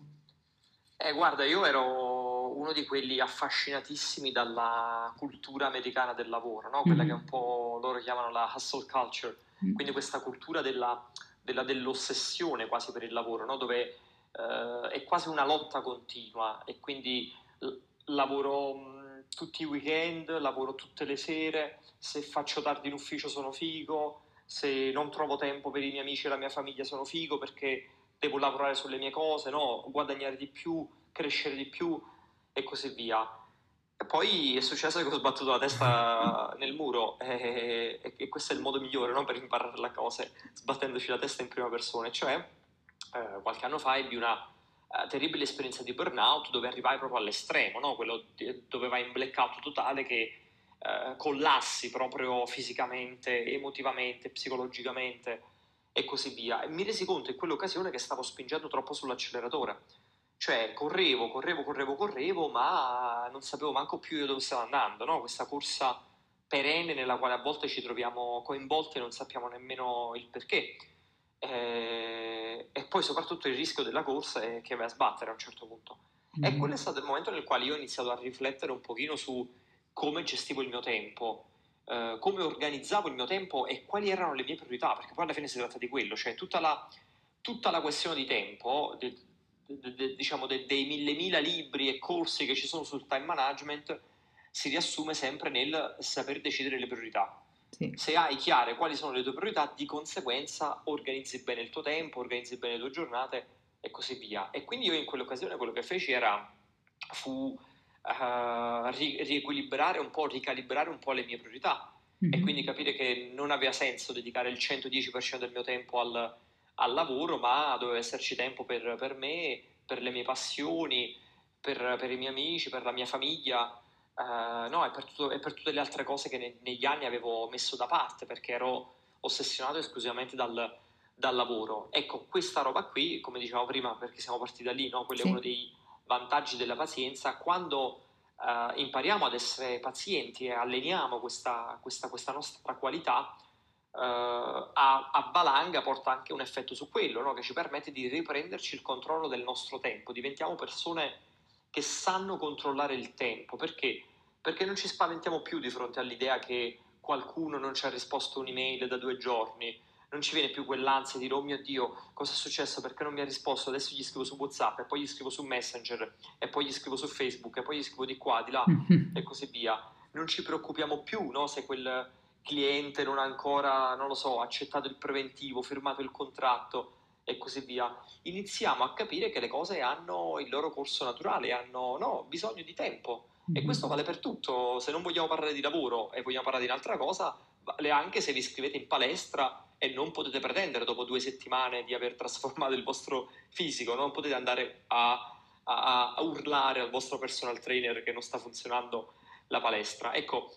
Eh, guarda, io ero uno di quelli affascinatissimi dalla cultura americana del lavoro, no? quella mm-hmm. che un po' loro chiamano la hustle culture, mm-hmm. quindi questa cultura della, della, dell'ossessione quasi per il lavoro, no? dove eh, è quasi una lotta continua e quindi lavoro mh, tutti i weekend, lavoro tutte le sere, se faccio tardi in ufficio sono figo, se non trovo tempo per i miei amici e la mia famiglia sono figo perché devo lavorare sulle mie cose, no? guadagnare di più, crescere di più e così via. E poi è successo che ho sbattuto la testa nel muro e, e, e questo è il modo migliore no? per imparare le cose, sbattendoci la testa in prima persona, cioè eh, qualche anno fa ebbi una uh, terribile esperienza di burnout dove arrivai proprio all'estremo, no? quello dove vai in blackout totale che uh, collassi proprio fisicamente, emotivamente, psicologicamente e così via. E mi resi conto in quell'occasione che stavo spingendo troppo sull'acceleratore. Cioè, correvo, correvo, correvo, correvo, ma non sapevo manco più io dove stavo andando, no? Questa corsa perenne nella quale a volte ci troviamo coinvolti e non sappiamo nemmeno il perché. Eh, e poi soprattutto il rischio della corsa è che vai a sbattere a un certo punto. Mm-hmm. E quello è stato il momento nel quale io ho iniziato a riflettere un pochino su come gestivo il mio tempo, eh, come organizzavo il mio tempo e quali erano le mie priorità, perché poi alla fine si tratta di quello, cioè tutta la, tutta la questione di tempo, de, de, de, diciamo dei mille mila libri e corsi che ci sono sul time management, si riassume sempre nel saper decidere le priorità. Sì. Se hai chiare quali sono le tue priorità, di conseguenza organizzi bene il tuo tempo, organizzi bene le tue giornate e così via. E quindi io in quell'occasione quello che feci era fu uh, ri- riequilibrare un po', ricalibrare un po' le mie priorità mm-hmm. e quindi capire che non aveva senso dedicare il 110% del mio tempo al, al lavoro, ma doveva esserci tempo per, per me, per le mie passioni, per, per, i miei amici, per la mia famiglia. Uh, no, e per, tutto, e per, tutte le altre cose che ne, negli anni avevo messo da parte perché ero ossessionato esclusivamente dal, dal, lavoro. Ecco, questa roba qui, come dicevo prima, perché siamo partiti da lì, no? quello sì. è uno dei vantaggi della pazienza, quando uh, impariamo ad essere pazienti e alleniamo questa, questa, questa nostra qualità, uh, a, a, valanga porta anche un effetto su quello, no? che ci permette di riprenderci il controllo del nostro tempo, diventiamo persone che sanno controllare il tempo, perché? Perché non ci spaventiamo più di fronte all'idea che qualcuno non ci ha risposto un'email da due giorni, non ci viene più quell'ansia di dire oh mio Dio, cosa è successo, perché non mi ha risposto, adesso gli scrivo su Whatsapp e poi gli scrivo su Messenger e poi gli scrivo su Facebook e poi gli scrivo di qua, di là e così via. Non ci preoccupiamo più no, se quel cliente non ha ancora, non lo so, accettato il preventivo, firmato il contratto e così via. Iniziamo a capire che le cose hanno il loro corso naturale, hanno no, bisogno di tempo. E questo vale per tutto. Se non vogliamo parlare di lavoro e vogliamo parlare di un'altra cosa, vale anche se vi iscrivete in palestra e non potete pretendere dopo due settimane di aver trasformato il vostro fisico, non potete andare a, a, a urlare al vostro personal trainer che non sta funzionando la palestra. Ecco,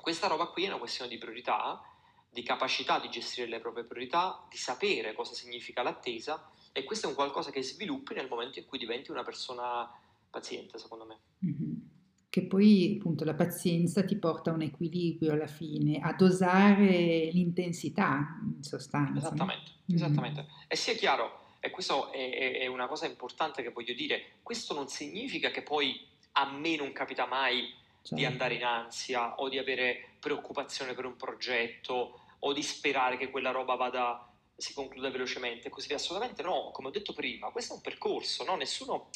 questa roba qui è una questione di priorità, di capacità di gestire le proprie priorità, di sapere cosa significa l'attesa e questo è un qualcosa che sviluppi nel momento in cui diventi una persona paziente, secondo me. Mm-hmm che poi appunto la pazienza ti porta a un equilibrio alla fine, a dosare l'intensità in sostanza. Esattamente, no? esattamente. Mm. E sia chiaro, e questo è, è, una cosa importante che voglio dire, questo non significa che poi a me non capita mai certo. di andare in ansia o di avere preoccupazione per un progetto o di sperare che quella roba vada, si concluda velocemente così via. Assolutamente no, come ho detto prima, questo è un percorso, no? nessuno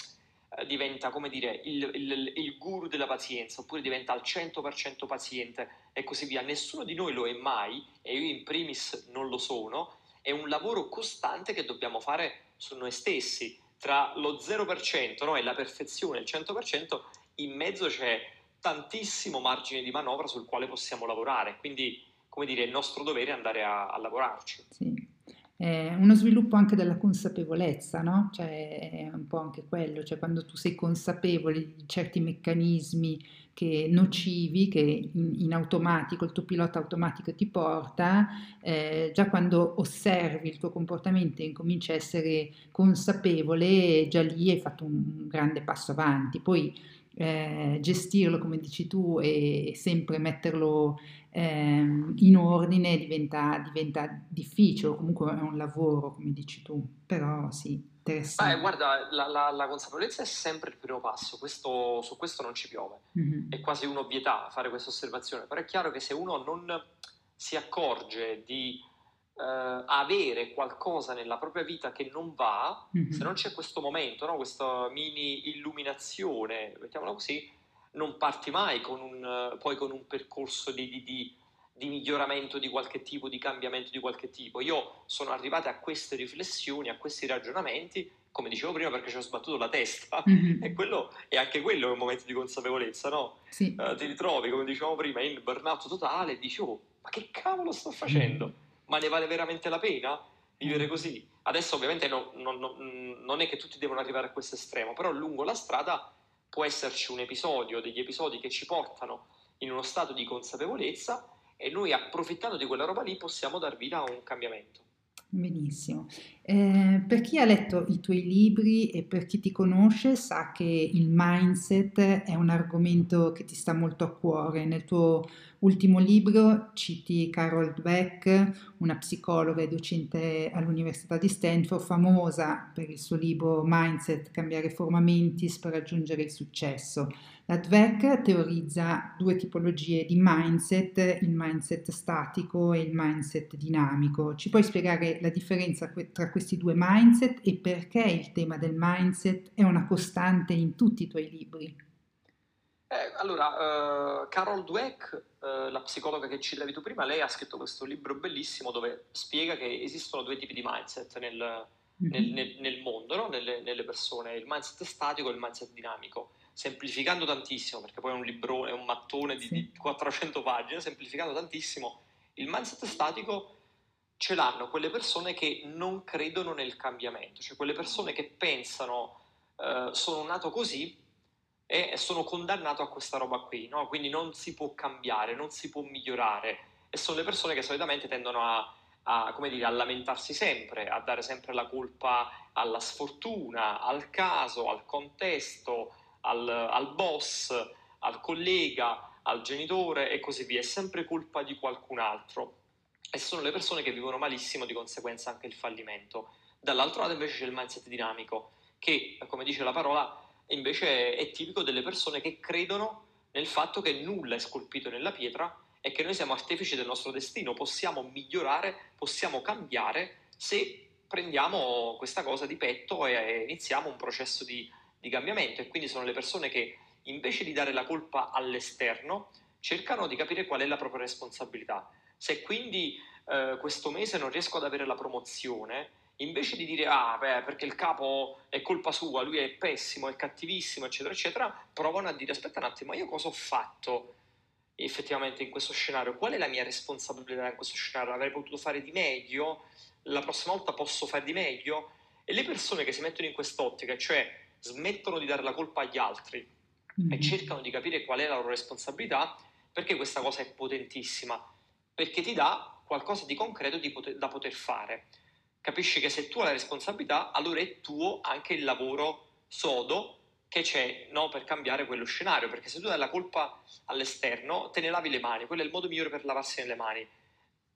eh, diventa, come dire, il, il, il, guru della pazienza oppure diventa al 100% paziente e così via. Nessuno di noi lo è mai e io in primis non lo sono. È un lavoro costante che dobbiamo fare su noi stessi. Tra lo 0% no, e la perfezione, il 100%, in mezzo c'è tantissimo margine di manovra sul quale possiamo lavorare. Quindi, come dire, è il nostro dovere andare a, a lavorarci. Sì è uno sviluppo anche della consapevolezza, no? Cioè è un po' anche quello, cioè quando tu sei consapevole di certi meccanismi che nocivi che in, in automatico, il tuo pilota automatico ti porta, eh, già quando osservi il tuo comportamento e incominci a essere consapevole, già lì hai fatto un grande passo avanti. Poi eh, gestirlo, come dici tu, e sempre metterlo eh, in ordine diventa, diventa difficile, comunque è un lavoro, come dici tu, però sì. Beh, guarda, la, la, la, consapevolezza è sempre il primo passo, questo, su questo non ci piove, mm-hmm. è quasi un'ovvietà fare questa osservazione, però è chiaro che se uno non si accorge di Uh, avere qualcosa nella propria vita che non va, mm-hmm. se non c'è questo momento, no? questa mini illuminazione, mettiamola così, non parti mai con un, poi con un percorso di, di, di, di, miglioramento di qualche tipo, di cambiamento di qualche tipo. Io sono arrivato a queste riflessioni, a questi ragionamenti, come dicevo prima, perché ci ho sbattuto la testa mm-hmm. e, quello, e anche quello è un momento di consapevolezza, no? Sì. Uh, ti ritrovi, come dicevamo prima, in burnout totale e dici, oh, ma che cavolo sto facendo? Mm-hmm ma ne vale veramente la pena vivere mm. così? Adesso ovviamente no, no, no, non è che tutti devono arrivare a questo estremo, però lungo la strada può esserci un episodio, degli episodi che ci portano in uno stato di consapevolezza e noi approfittando di quella roba lì possiamo dar vita a un cambiamento. Benissimo. Eh, per chi ha letto i tuoi libri e per chi ti conosce sa che il mindset è un argomento che ti sta molto a cuore. Nel tuo ultimo libro citi Carol Dweck, una psicologa e docente all'Università di Stanford, famosa per il suo libro Mindset, cambiare forma mentis per raggiungere il successo. La Dweck teorizza due tipologie di mindset, il mindset statico e il mindset dinamico. Ci puoi spiegare la differenza tra questi due mindset e perché il tema del mindset è una costante in tutti i tuoi libri? Eh, allora, uh, Carol Dweck, uh, la psicologa che citavi tu prima, lei ha scritto questo libro bellissimo dove spiega che esistono due tipi di mindset nel, nel, nel, nel mondo, no? nelle, nelle, persone, il mindset statico e il mindset dinamico. Semplificando tantissimo, perché poi è un librone, è un mattone di, di 400 pagine, semplificando tantissimo, il mindset statico ce l'hanno quelle persone che non credono nel cambiamento, cioè quelle persone che pensano uh, sono nato così e sono condannato a questa roba qui, no? quindi non si può cambiare, non si può migliorare e sono le persone che solitamente tendono a, a, dire, a lamentarsi sempre, a dare sempre la colpa alla sfortuna, al caso, al contesto, al, al boss, al collega, al genitore e così via, è sempre colpa di qualcun altro. E sono le persone che vivono malissimo, di conseguenza anche il fallimento. Dall'altro lato invece c'è il mindset dinamico, che come dice la parola invece è tipico delle persone che credono nel fatto che nulla è scolpito nella pietra e che noi siamo artefici del nostro destino, possiamo migliorare, possiamo cambiare se prendiamo questa cosa di petto e iniziamo un processo di, di cambiamento e quindi sono le persone che invece di dare la colpa all'esterno cercano di capire qual è la propria responsabilità. Se quindi eh, questo mese non riesco ad avere la promozione, invece di dire ah beh perché il capo è colpa sua, lui è pessimo, è cattivissimo, eccetera, eccetera, provano a dire aspetta un attimo, ma io cosa ho fatto effettivamente in questo scenario? Qual è la mia responsabilità in questo scenario? Avrei potuto fare di meglio? La prossima volta posso fare di meglio? E le persone che si mettono in quest'ottica, cioè smettono di dare la colpa agli altri mm-hmm. e cercano di capire qual è la loro responsabilità, perché questa cosa è potentissima? Perché ti dà qualcosa di concreto di poter, da poter fare capisci che se tu hai la responsabilità, allora è tuo anche il lavoro sodo che c'è no, per cambiare quello scenario, perché se tu dai la colpa all'esterno, te ne lavi le mani, quello è il modo migliore per lavarsi le mani.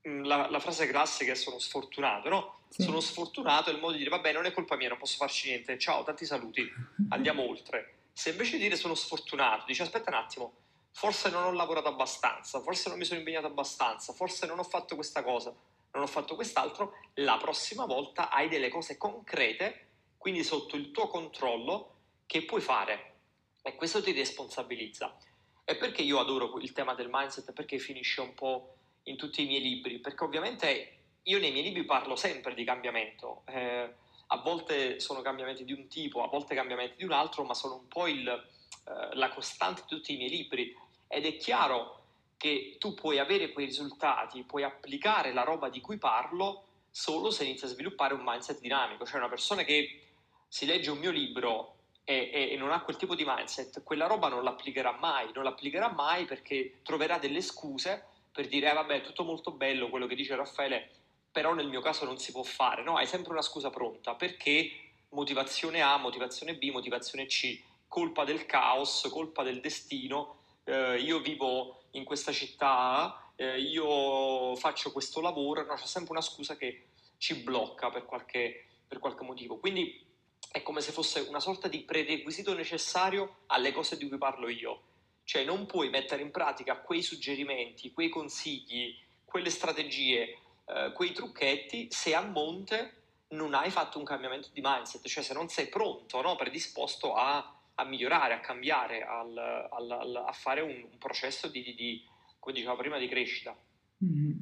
Mm, la, la frase classica è sono sfortunato, no? Sì. Sono sfortunato è il modo di dire vabbè non è colpa mia, non posso farci niente, ciao, tanti saluti, andiamo oltre. Se invece di dire sono sfortunato, dici aspetta un attimo, forse non ho lavorato abbastanza, forse non mi sono impegnato abbastanza, forse non ho fatto questa cosa, non ho fatto quest'altro, la prossima volta hai delle cose concrete, quindi sotto il tuo controllo, che puoi fare e questo ti responsabilizza. E perché io adoro il tema del mindset? Perché finisce un po' in tutti i miei libri? Perché ovviamente io nei miei libri parlo sempre di cambiamento. Eh, a volte sono cambiamenti di un tipo, a volte cambiamenti di un altro, ma sono un po' il, eh, la costante di tutti i miei libri. Ed è chiaro che tu puoi avere quei risultati, puoi applicare la roba di cui parlo solo se inizi a sviluppare un mindset dinamico. Cioè una persona che si legge un mio libro e, e, non ha quel tipo di mindset, quella roba non l'applicherà mai, non l'applicherà mai perché troverà delle scuse per dire, eh, vabbè, tutto molto bello quello che dice Raffaele, però nel mio caso non si può fare. No, hai sempre una scusa pronta perché motivazione A, motivazione B, motivazione C, colpa del caos, colpa del destino, eh, io vivo in questa città, eh, io faccio questo lavoro, no, c'è sempre una scusa che ci blocca per qualche, per qualche motivo. Quindi è come se fosse una sorta di prerequisito necessario alle cose di cui parlo io. Cioè non puoi mettere in pratica quei suggerimenti, quei consigli, quelle strategie, eh, quei trucchetti se a monte non hai fatto un cambiamento di mindset, cioè se non sei pronto, no, predisposto a, a, migliorare, a cambiare, al, al, al, a fare un, un processo di, di, di, come dicevo prima, di crescita. Mm-hmm.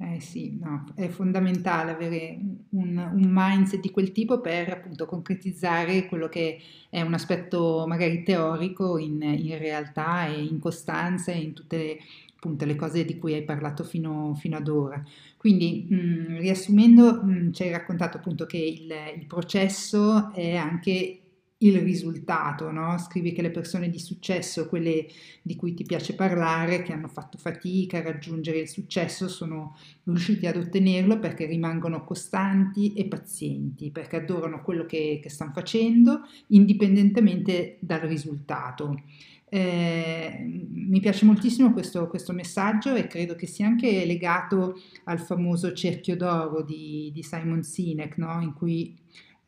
Eh sì, no, è fondamentale avere un, un mindset di quel tipo per appunto concretizzare quello che è un aspetto magari teorico in, in realtà e in costanza e in tutte le, appunto, le cose di cui hai parlato fino, fino ad ora. Quindi, mh, mm, riassumendo, mh, mm, ci hai raccontato appunto che il, il processo è anche il risultato, no? Scrivi che le persone di successo, quelle di cui ti piace parlare, che hanno fatto fatica a raggiungere il successo, sono riusciti ad ottenerlo perché rimangono costanti e pazienti, perché adorano quello che, che stanno facendo, indipendentemente dal risultato. Eh, mi piace moltissimo questo, questo, messaggio e credo che sia anche legato al famoso cerchio d'oro di, di Simon Sinek, no? in cui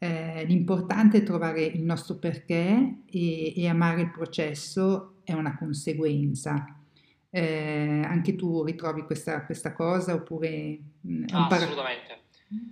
eh, l'importante è trovare il nostro perché e, e amare il processo è una conseguenza. Eh, anche tu ritrovi questa, questa cosa oppure... Mm, ah, par- assolutamente,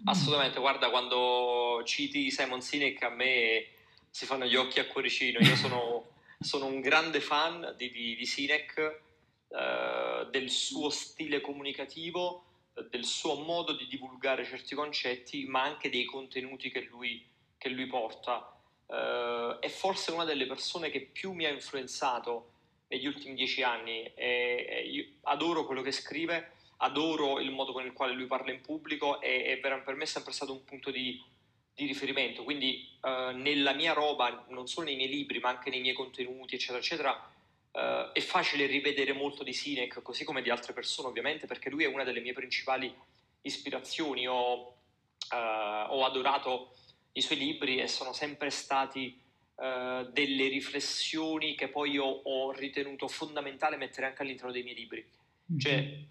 assolutamente. Guarda, quando citi Simon Sinek a me si fanno gli occhi a cuoricino. Io sono, sono un grande fan di, di, di Sinek, eh, del suo stile comunicativo del suo modo di divulgare certi concetti, ma anche dei contenuti che lui, che lui porta. Uh, è forse una delle persone che più mi ha influenzato negli ultimi dieci anni. E, e adoro quello che scrive, adoro il modo con il quale lui parla in pubblico e, e per me è sempre stato un punto di, di riferimento. Quindi uh, nella mia roba, non solo nei miei libri, ma anche nei miei contenuti, eccetera, eccetera, Uh, è facile rivedere molto di Sinek, così come di altre persone ovviamente, perché lui è una delle mie principali ispirazioni. Ho, uh, ho adorato i suoi libri e sono sempre stati uh, delle riflessioni che poi io ho ritenuto fondamentale mettere anche all'interno dei miei libri. Mm-hmm. Cioè,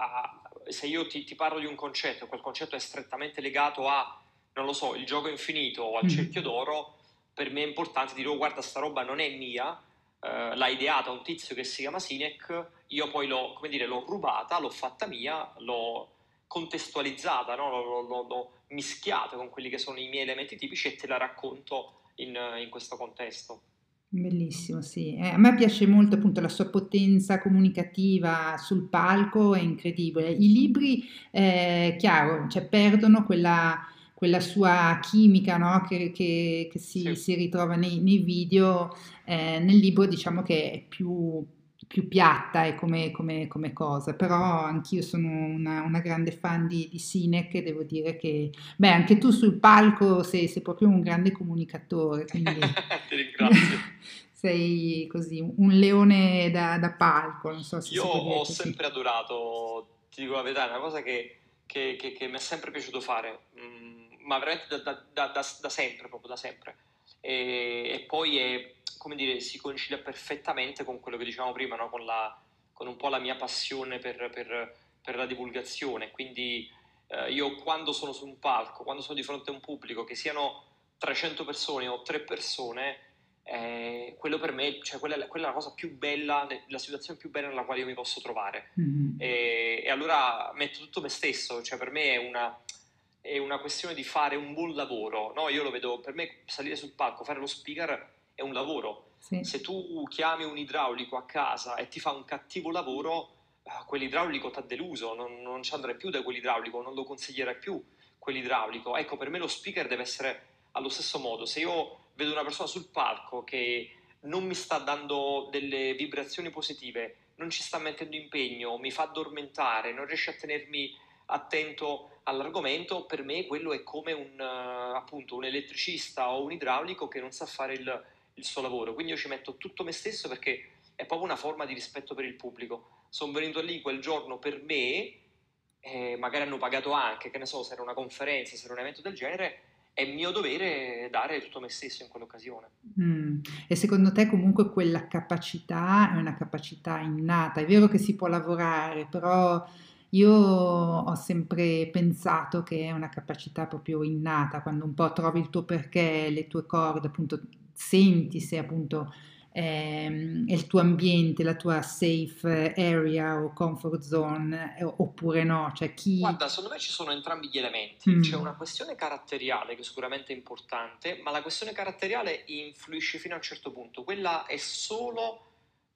se io ti, ti, parlo di un concetto quel concetto è strettamente legato a, non lo so, il gioco infinito o al mm-hmm. cerchio d'oro, per me è importante dire, oh guarda, sta roba non è mia, eh, l'ha ideata un tizio che si chiama Sinek, io poi l'ho, dire, l'ho rubata, l'ho fatta mia, l'ho contestualizzata, no? l'ho, l'ho, l'ho, mischiata con quelli che sono i miei elementi tipici e te la racconto in, in questo contesto. Bellissimo, sì. Eh, a me piace molto appunto la sua potenza comunicativa sul palco, è incredibile. I libri, eh, chiaro, cioè perdono quella quella sua chimica no? che, che, che si, sì. si, ritrova nei, nei video, eh, nel libro diciamo che è più, più piatta è come, come, come, cosa, però anch'io sono una, una grande fan di, di Sinek e devo dire che, beh, anche tu sul palco sei, sei proprio un grande comunicatore, quindi ti ringrazio. sei così, un leone da, da palco, non so se Io ho così. sempre adorato, ti dico la verità, è una cosa che, che, che mi è sempre piaciuto fare. Mm ma veramente da, da, da, da sempre, proprio da sempre. E, e, poi è, come dire, si concilia perfettamente con quello che dicevamo prima, no? con, la, con, un po' la mia passione per, per, per la divulgazione. Quindi eh, io quando sono su un palco, quando sono di fronte a un pubblico, che siano 300 persone o 3 persone, eh, quello per me, cioè quella, quella, è la cosa più bella, la situazione più bella nella quale io mi posso trovare. Mm-hmm. E, e, allora metto tutto me stesso, cioè per me è una, è una questione di fare un buon lavoro. No? Io lo vedo, per me salire sul palco, fare lo speaker è un lavoro. Sì. Se tu chiami un idraulico a casa e ti fa un cattivo lavoro, eh, quell'idraulico ti ha deluso, non, non ci andrai più da quell'idraulico, non lo consiglierai più quell'idraulico. Ecco, per me lo speaker deve essere allo stesso modo. Se io vedo una persona sul palco che non mi sta dando delle vibrazioni positive, non ci sta mettendo impegno, mi fa addormentare, non riesce a tenermi attento all'argomento, per me quello è come un, appunto, un elettricista o un idraulico che non sa fare il, il suo lavoro. Quindi io ci metto tutto me stesso perché è proprio una forma di rispetto per il pubblico. Sono venuto lì quel giorno per me, eh, magari hanno pagato anche, che ne so, se era una conferenza, se era un evento del genere, è mio dovere dare tutto me stesso in quell'occasione. Mm. E secondo te comunque quella capacità è una capacità innata? È vero che si può lavorare, però io ho sempre pensato che è una capacità proprio innata, quando un po' trovi il tuo perché, le tue corde, appunto senti se appunto ehm, è il tuo ambiente, la tua safe area o comfort zone eh, oppure no? Cioè chi... Guarda, secondo me ci sono entrambi gli elementi. Mm. C'è una questione caratteriale che sicuramente è importante, ma la questione caratteriale influisce fino a un certo punto. Quella è solo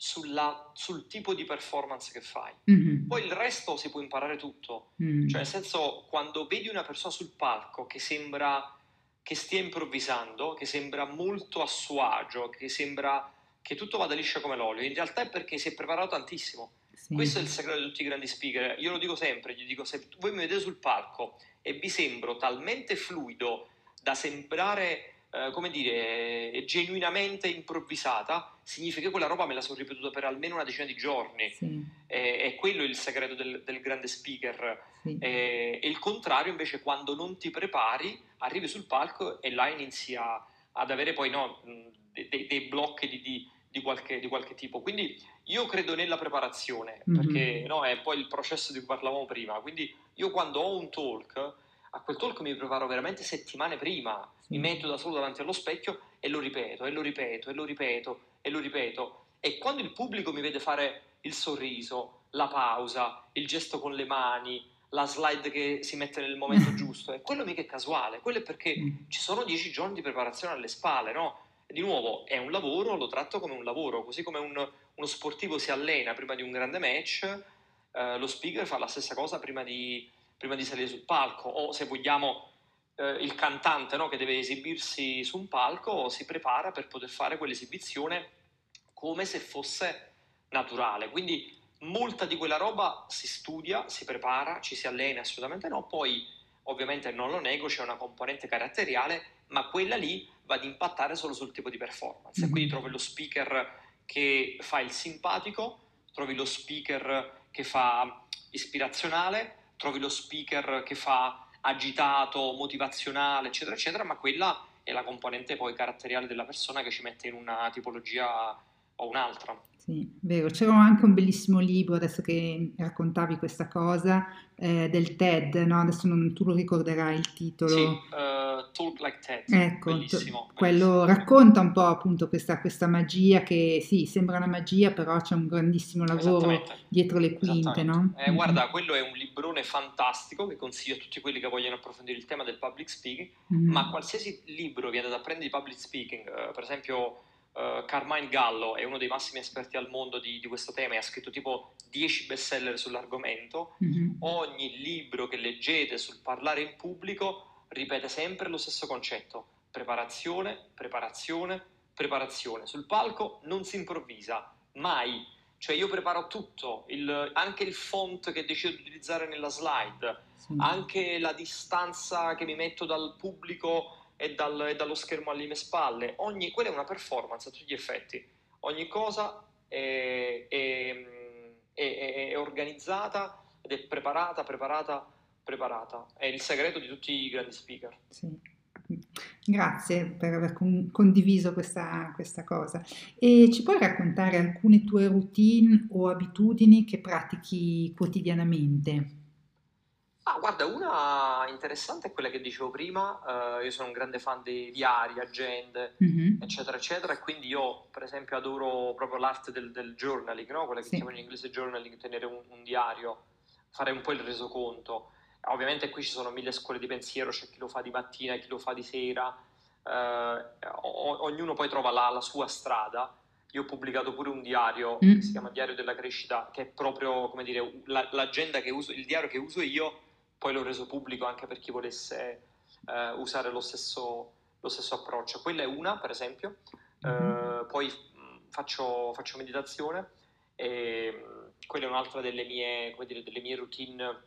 sulla, sul tipo di performance che fai. Mm-hmm. Poi il resto si può imparare tutto. Mm. Cioè, nel senso, quando vedi una persona sul palco che sembra che stia improvvisando, che sembra molto a suo agio, che sembra che tutto vada liscio come l'olio, in realtà è perché si è preparato tantissimo. Sì. Questo è il segreto di tutti i grandi speaker. Io lo dico sempre, gli dico se voi mi vedete sul palco e vi sembro talmente fluido da sembrare, eh, come dire, genuinamente improvvisata, significa che quella roba me la sono ripetuta per almeno una decina di giorni. Sì. Eh, è quello il segreto del, del grande speaker. Sì. Eh, e il contrario invece quando non ti prepari, arrivi sul palco e là inizi a, ad avere poi no, dei, dei blocchi di, di, di, qualche, di, qualche, tipo. Quindi io credo nella preparazione, mm-hmm. perché no, è poi il processo di cui parlavamo prima. Quindi io quando ho un talk, a quel talk mi preparo veramente settimane prima, mi metto da solo davanti allo specchio e lo ripeto, e lo ripeto, e lo ripeto, e lo ripeto. E quando il pubblico mi vede fare il sorriso, la pausa, il gesto con le mani, la slide che si mette nel momento giusto, e quello mica è casuale, quello è perché mm. ci sono dieci giorni di preparazione alle spalle, no? di nuovo è un lavoro, lo tratto come un lavoro, così come un, uno sportivo si allena prima di un grande match, eh, lo speaker fa la stessa cosa prima di, prima di salire sul palco, o se vogliamo eh, il cantante no, che deve esibirsi su un palco si prepara per poter fare quell'esibizione come se fosse naturale. Quindi molta di quella roba si studia, si prepara, ci si allena, assolutamente no, poi ovviamente non lo nego, c'è una componente caratteriale, ma quella lì va ad impattare solo sul tipo di performance. Mm-hmm. Quindi trovi lo speaker che fa il simpatico, trovi lo speaker che fa ispirazionale, trovi lo speaker che fa agitato, motivazionale, eccetera, eccetera, ma quella è la componente poi caratteriale della persona che ci mette in una tipologia o un'altra. Sì, vero. C'era anche un bellissimo libro, adesso che raccontavi questa cosa, eh, del TED, no? Adesso non, tu lo ricorderai il titolo. Sì, uh, Talk Like TED, ecco, bellissimo. T- quello bellissimo. racconta un po' appunto questa, questa, magia che sì, sembra una magia, però c'è un grandissimo lavoro dietro le quinte, no? Eh, mm-hmm. Guarda, quello è un librone fantastico che consiglio a tutti quelli che vogliono approfondire il tema del public speaking, mm-hmm. ma qualsiasi libro viene da prendere di public speaking, uh, per esempio uh, Carmine Gallo è uno dei massimi esperti al mondo di, di, questo tema e ha scritto tipo 10 bestseller sull'argomento. Mm-hmm. Ogni libro che leggete sul parlare in pubblico ripete sempre lo stesso concetto: preparazione, preparazione, preparazione. Sul palco non si improvvisa mai. Cioè io preparo tutto, il, anche il font che decido di utilizzare nella slide, sì. anche la distanza che mi metto dal pubblico e, dal, e dallo schermo alle mie spalle. Ogni, quella è una performance a tutti gli effetti. Ogni cosa è, è, è, è organizzata ed è preparata, preparata, preparata. È il segreto di tutti i grandi speaker. Sì. Grazie per aver con- condiviso questa, questa, cosa. E ci puoi raccontare alcune tue routine o abitudini che pratichi quotidianamente? Ah, guarda, una interessante è quella che dicevo prima, eh, io sono un grande fan di diari, agende, Mhm. eccetera, eccetera, e quindi io, per esempio, adoro proprio l'arte del, del journaling, no? Quella che Sì. chiamano in inglese journaling, tenere un, un diario, fare un po' il resoconto. Ovviamente qui ci sono mille scuole di pensiero, c'è chi lo fa di mattina, chi lo fa di sera, eh, o- ognuno poi trova la, la sua strada. Io ho pubblicato pure un diario Mm. che si chiama Diario della Crescita, che è proprio, come dire, la- l'agenda che uso, il diario che uso io poi l'ho reso pubblico anche per chi volesse eh, usare lo stesso, lo stesso approccio. Quella è una, per esempio. Mhm. Eh, poi mh, faccio, faccio meditazione e mh, quella è un'altra delle mie, come dire, delle mie routine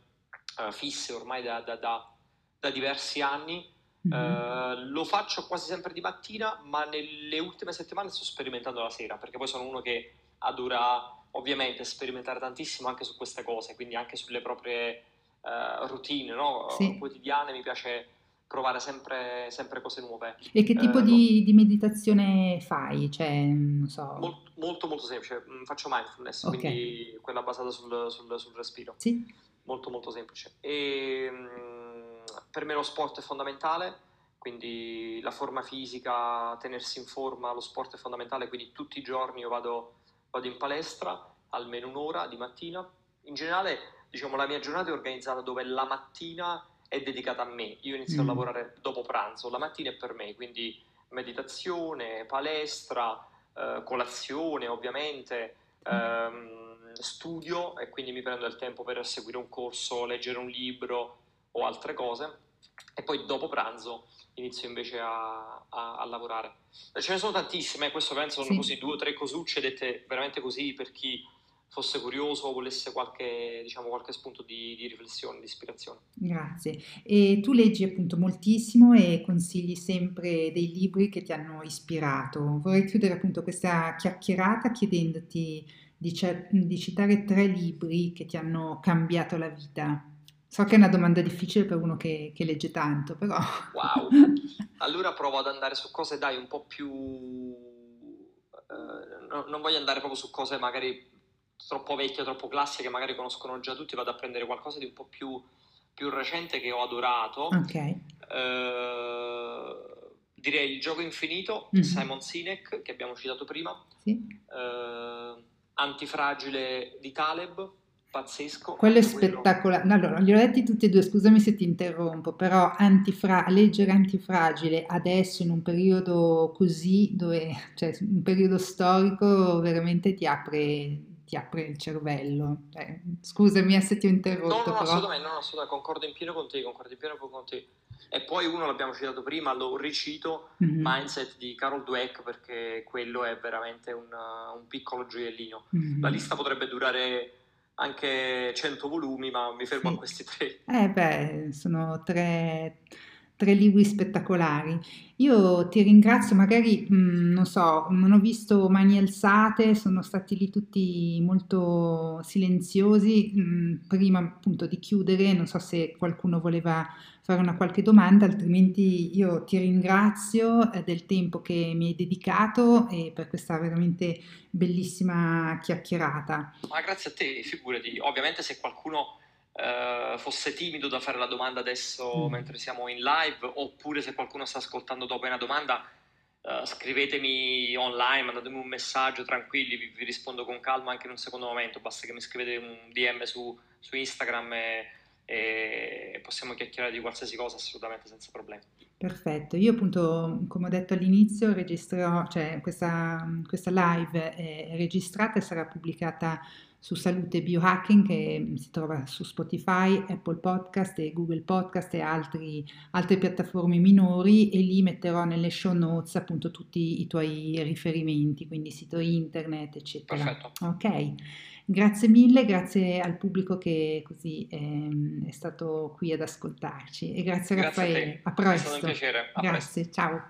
eh, fisse ormai da, da- da- da diversi anni. Eh, lo faccio quasi sempre di mattina, ma nelle ultime settimane sto sperimentando la sera, perché poi sono uno che adora ovviamente sperimentare tantissimo anche su queste cose, quindi anche sulle proprie eh, routine no? Sì. quotidiane, mi piace provare sempre, sempre cose nuove. E che tipo Eh, di, di meditazione fai? Cioè, non so. Molto, molto, molto semplice, Mm, faccio mindfulness, Ok. quindi quella basata sul, sul- sul respiro, Sì? molto molto semplice. E, mm, per me lo sport è fondamentale, quindi la forma fisica, tenersi in forma, lo sport è fondamentale, quindi tutti i giorni io vado, vado in palestra, almeno un'ora di mattina. In generale, diciamo, la mia giornata è organizzata dove la mattina è dedicata a me, io inizio a Mm. lavorare dopo pranzo, la mattina è per me, quindi meditazione, palestra, eh, colazione ovviamente, ehm, studio e quindi mi prendo il tempo per seguire un corso, leggere un libro o altre cose e poi dopo pranzo inizio invece a, a- a lavorare. Eh, Ce ne sono tantissime, questo penso sono Sì. così due o tre cosucce dette veramente così per chi fosse curioso o volesse qualche, diciamo, qualche spunto di, di riflessione, di ispirazione. Grazie. E tu leggi appunto moltissimo e consigli sempre dei libri che ti hanno ispirato. Vorrei chiudere appunto questa chiacchierata chiedendoti di, di citare tre libri che ti hanno cambiato la vita. So che è una domanda difficile per uno che, che legge tanto, però... Wow. Allora provo ad andare su cose, dai, un po' più... eh, no- non voglio andare proprio su cose magari troppo vecchie, troppo classiche, che magari conoscono già tutti, vado a prendere qualcosa di un po' più, più recente che ho adorato. Ok. Eh, direi Il gioco infinito, Mhm. Simon Sinek, che abbiamo citato prima. Sì. Eh, Antifragile di Taleb, pazzesco. Quello è spettacolare. Allora, li ho letti tutti e due, scusami se ti interrompo, però antifra- leggere Antifragile adesso in un periodo così, dove, cioè un periodo storico, veramente ti apre, ti apre il cervello. Cioè, scusami eh, se ti ho No, interrotto, no, no, però... assolutamente, no, no, assolutamente, concordo in pieno con te, concordo in pieno con te. E poi uno l'abbiamo citato prima, lo ricito, Mhm, Mindset di Carol Dweck, perché quello è veramente un, un piccolo gioiellino. mhm. La lista potrebbe durare anche 100 volumi, ma mi fermo Sì. a questi tre. Eh beh, sono tre, tre libri spettacolari. Io ti ringrazio, magari, mh, non so, non ho visto mani alzate, sono stati lì tutti molto silenziosi. mh, prima appunto di chiudere, non so se qualcuno voleva fare una qualche domanda, altrimenti io ti ringrazio eh, del tempo che mi hai dedicato e per questa veramente bellissima chiacchierata. Ma grazie a te, figurati. Ovviamente se qualcuno eh, fosse timido da fare la domanda adesso Mm. mentre siamo in live, oppure se qualcuno sta ascoltando dopo una domanda, eh, scrivetemi online, mandatemi un messaggio tranquilli, vi, vi rispondo con calma anche in un secondo momento, basta che mi scrivete un DM su, su Instagram e, e possiamo chiacchierare di qualsiasi cosa assolutamente senza problemi. Perfetto, io appunto, come ho detto all'inizio, registrerò, cioè questa, questa live è registrata e sarà pubblicata su Salute Biohacking che si trova su Spotify, Apple Podcast e Google Podcast e altri- altre piattaforme minori e lì metterò nelle show notes appunto tutti i tuoi riferimenti, quindi sito internet, eccetera. Perfetto. Ok, grazie mille, grazie al pubblico che così ehm, è stato qui ad ascoltarci e grazie Grazie a Raffaele, te, a è stato un presto. piacere. A presto. Grazie, ciao.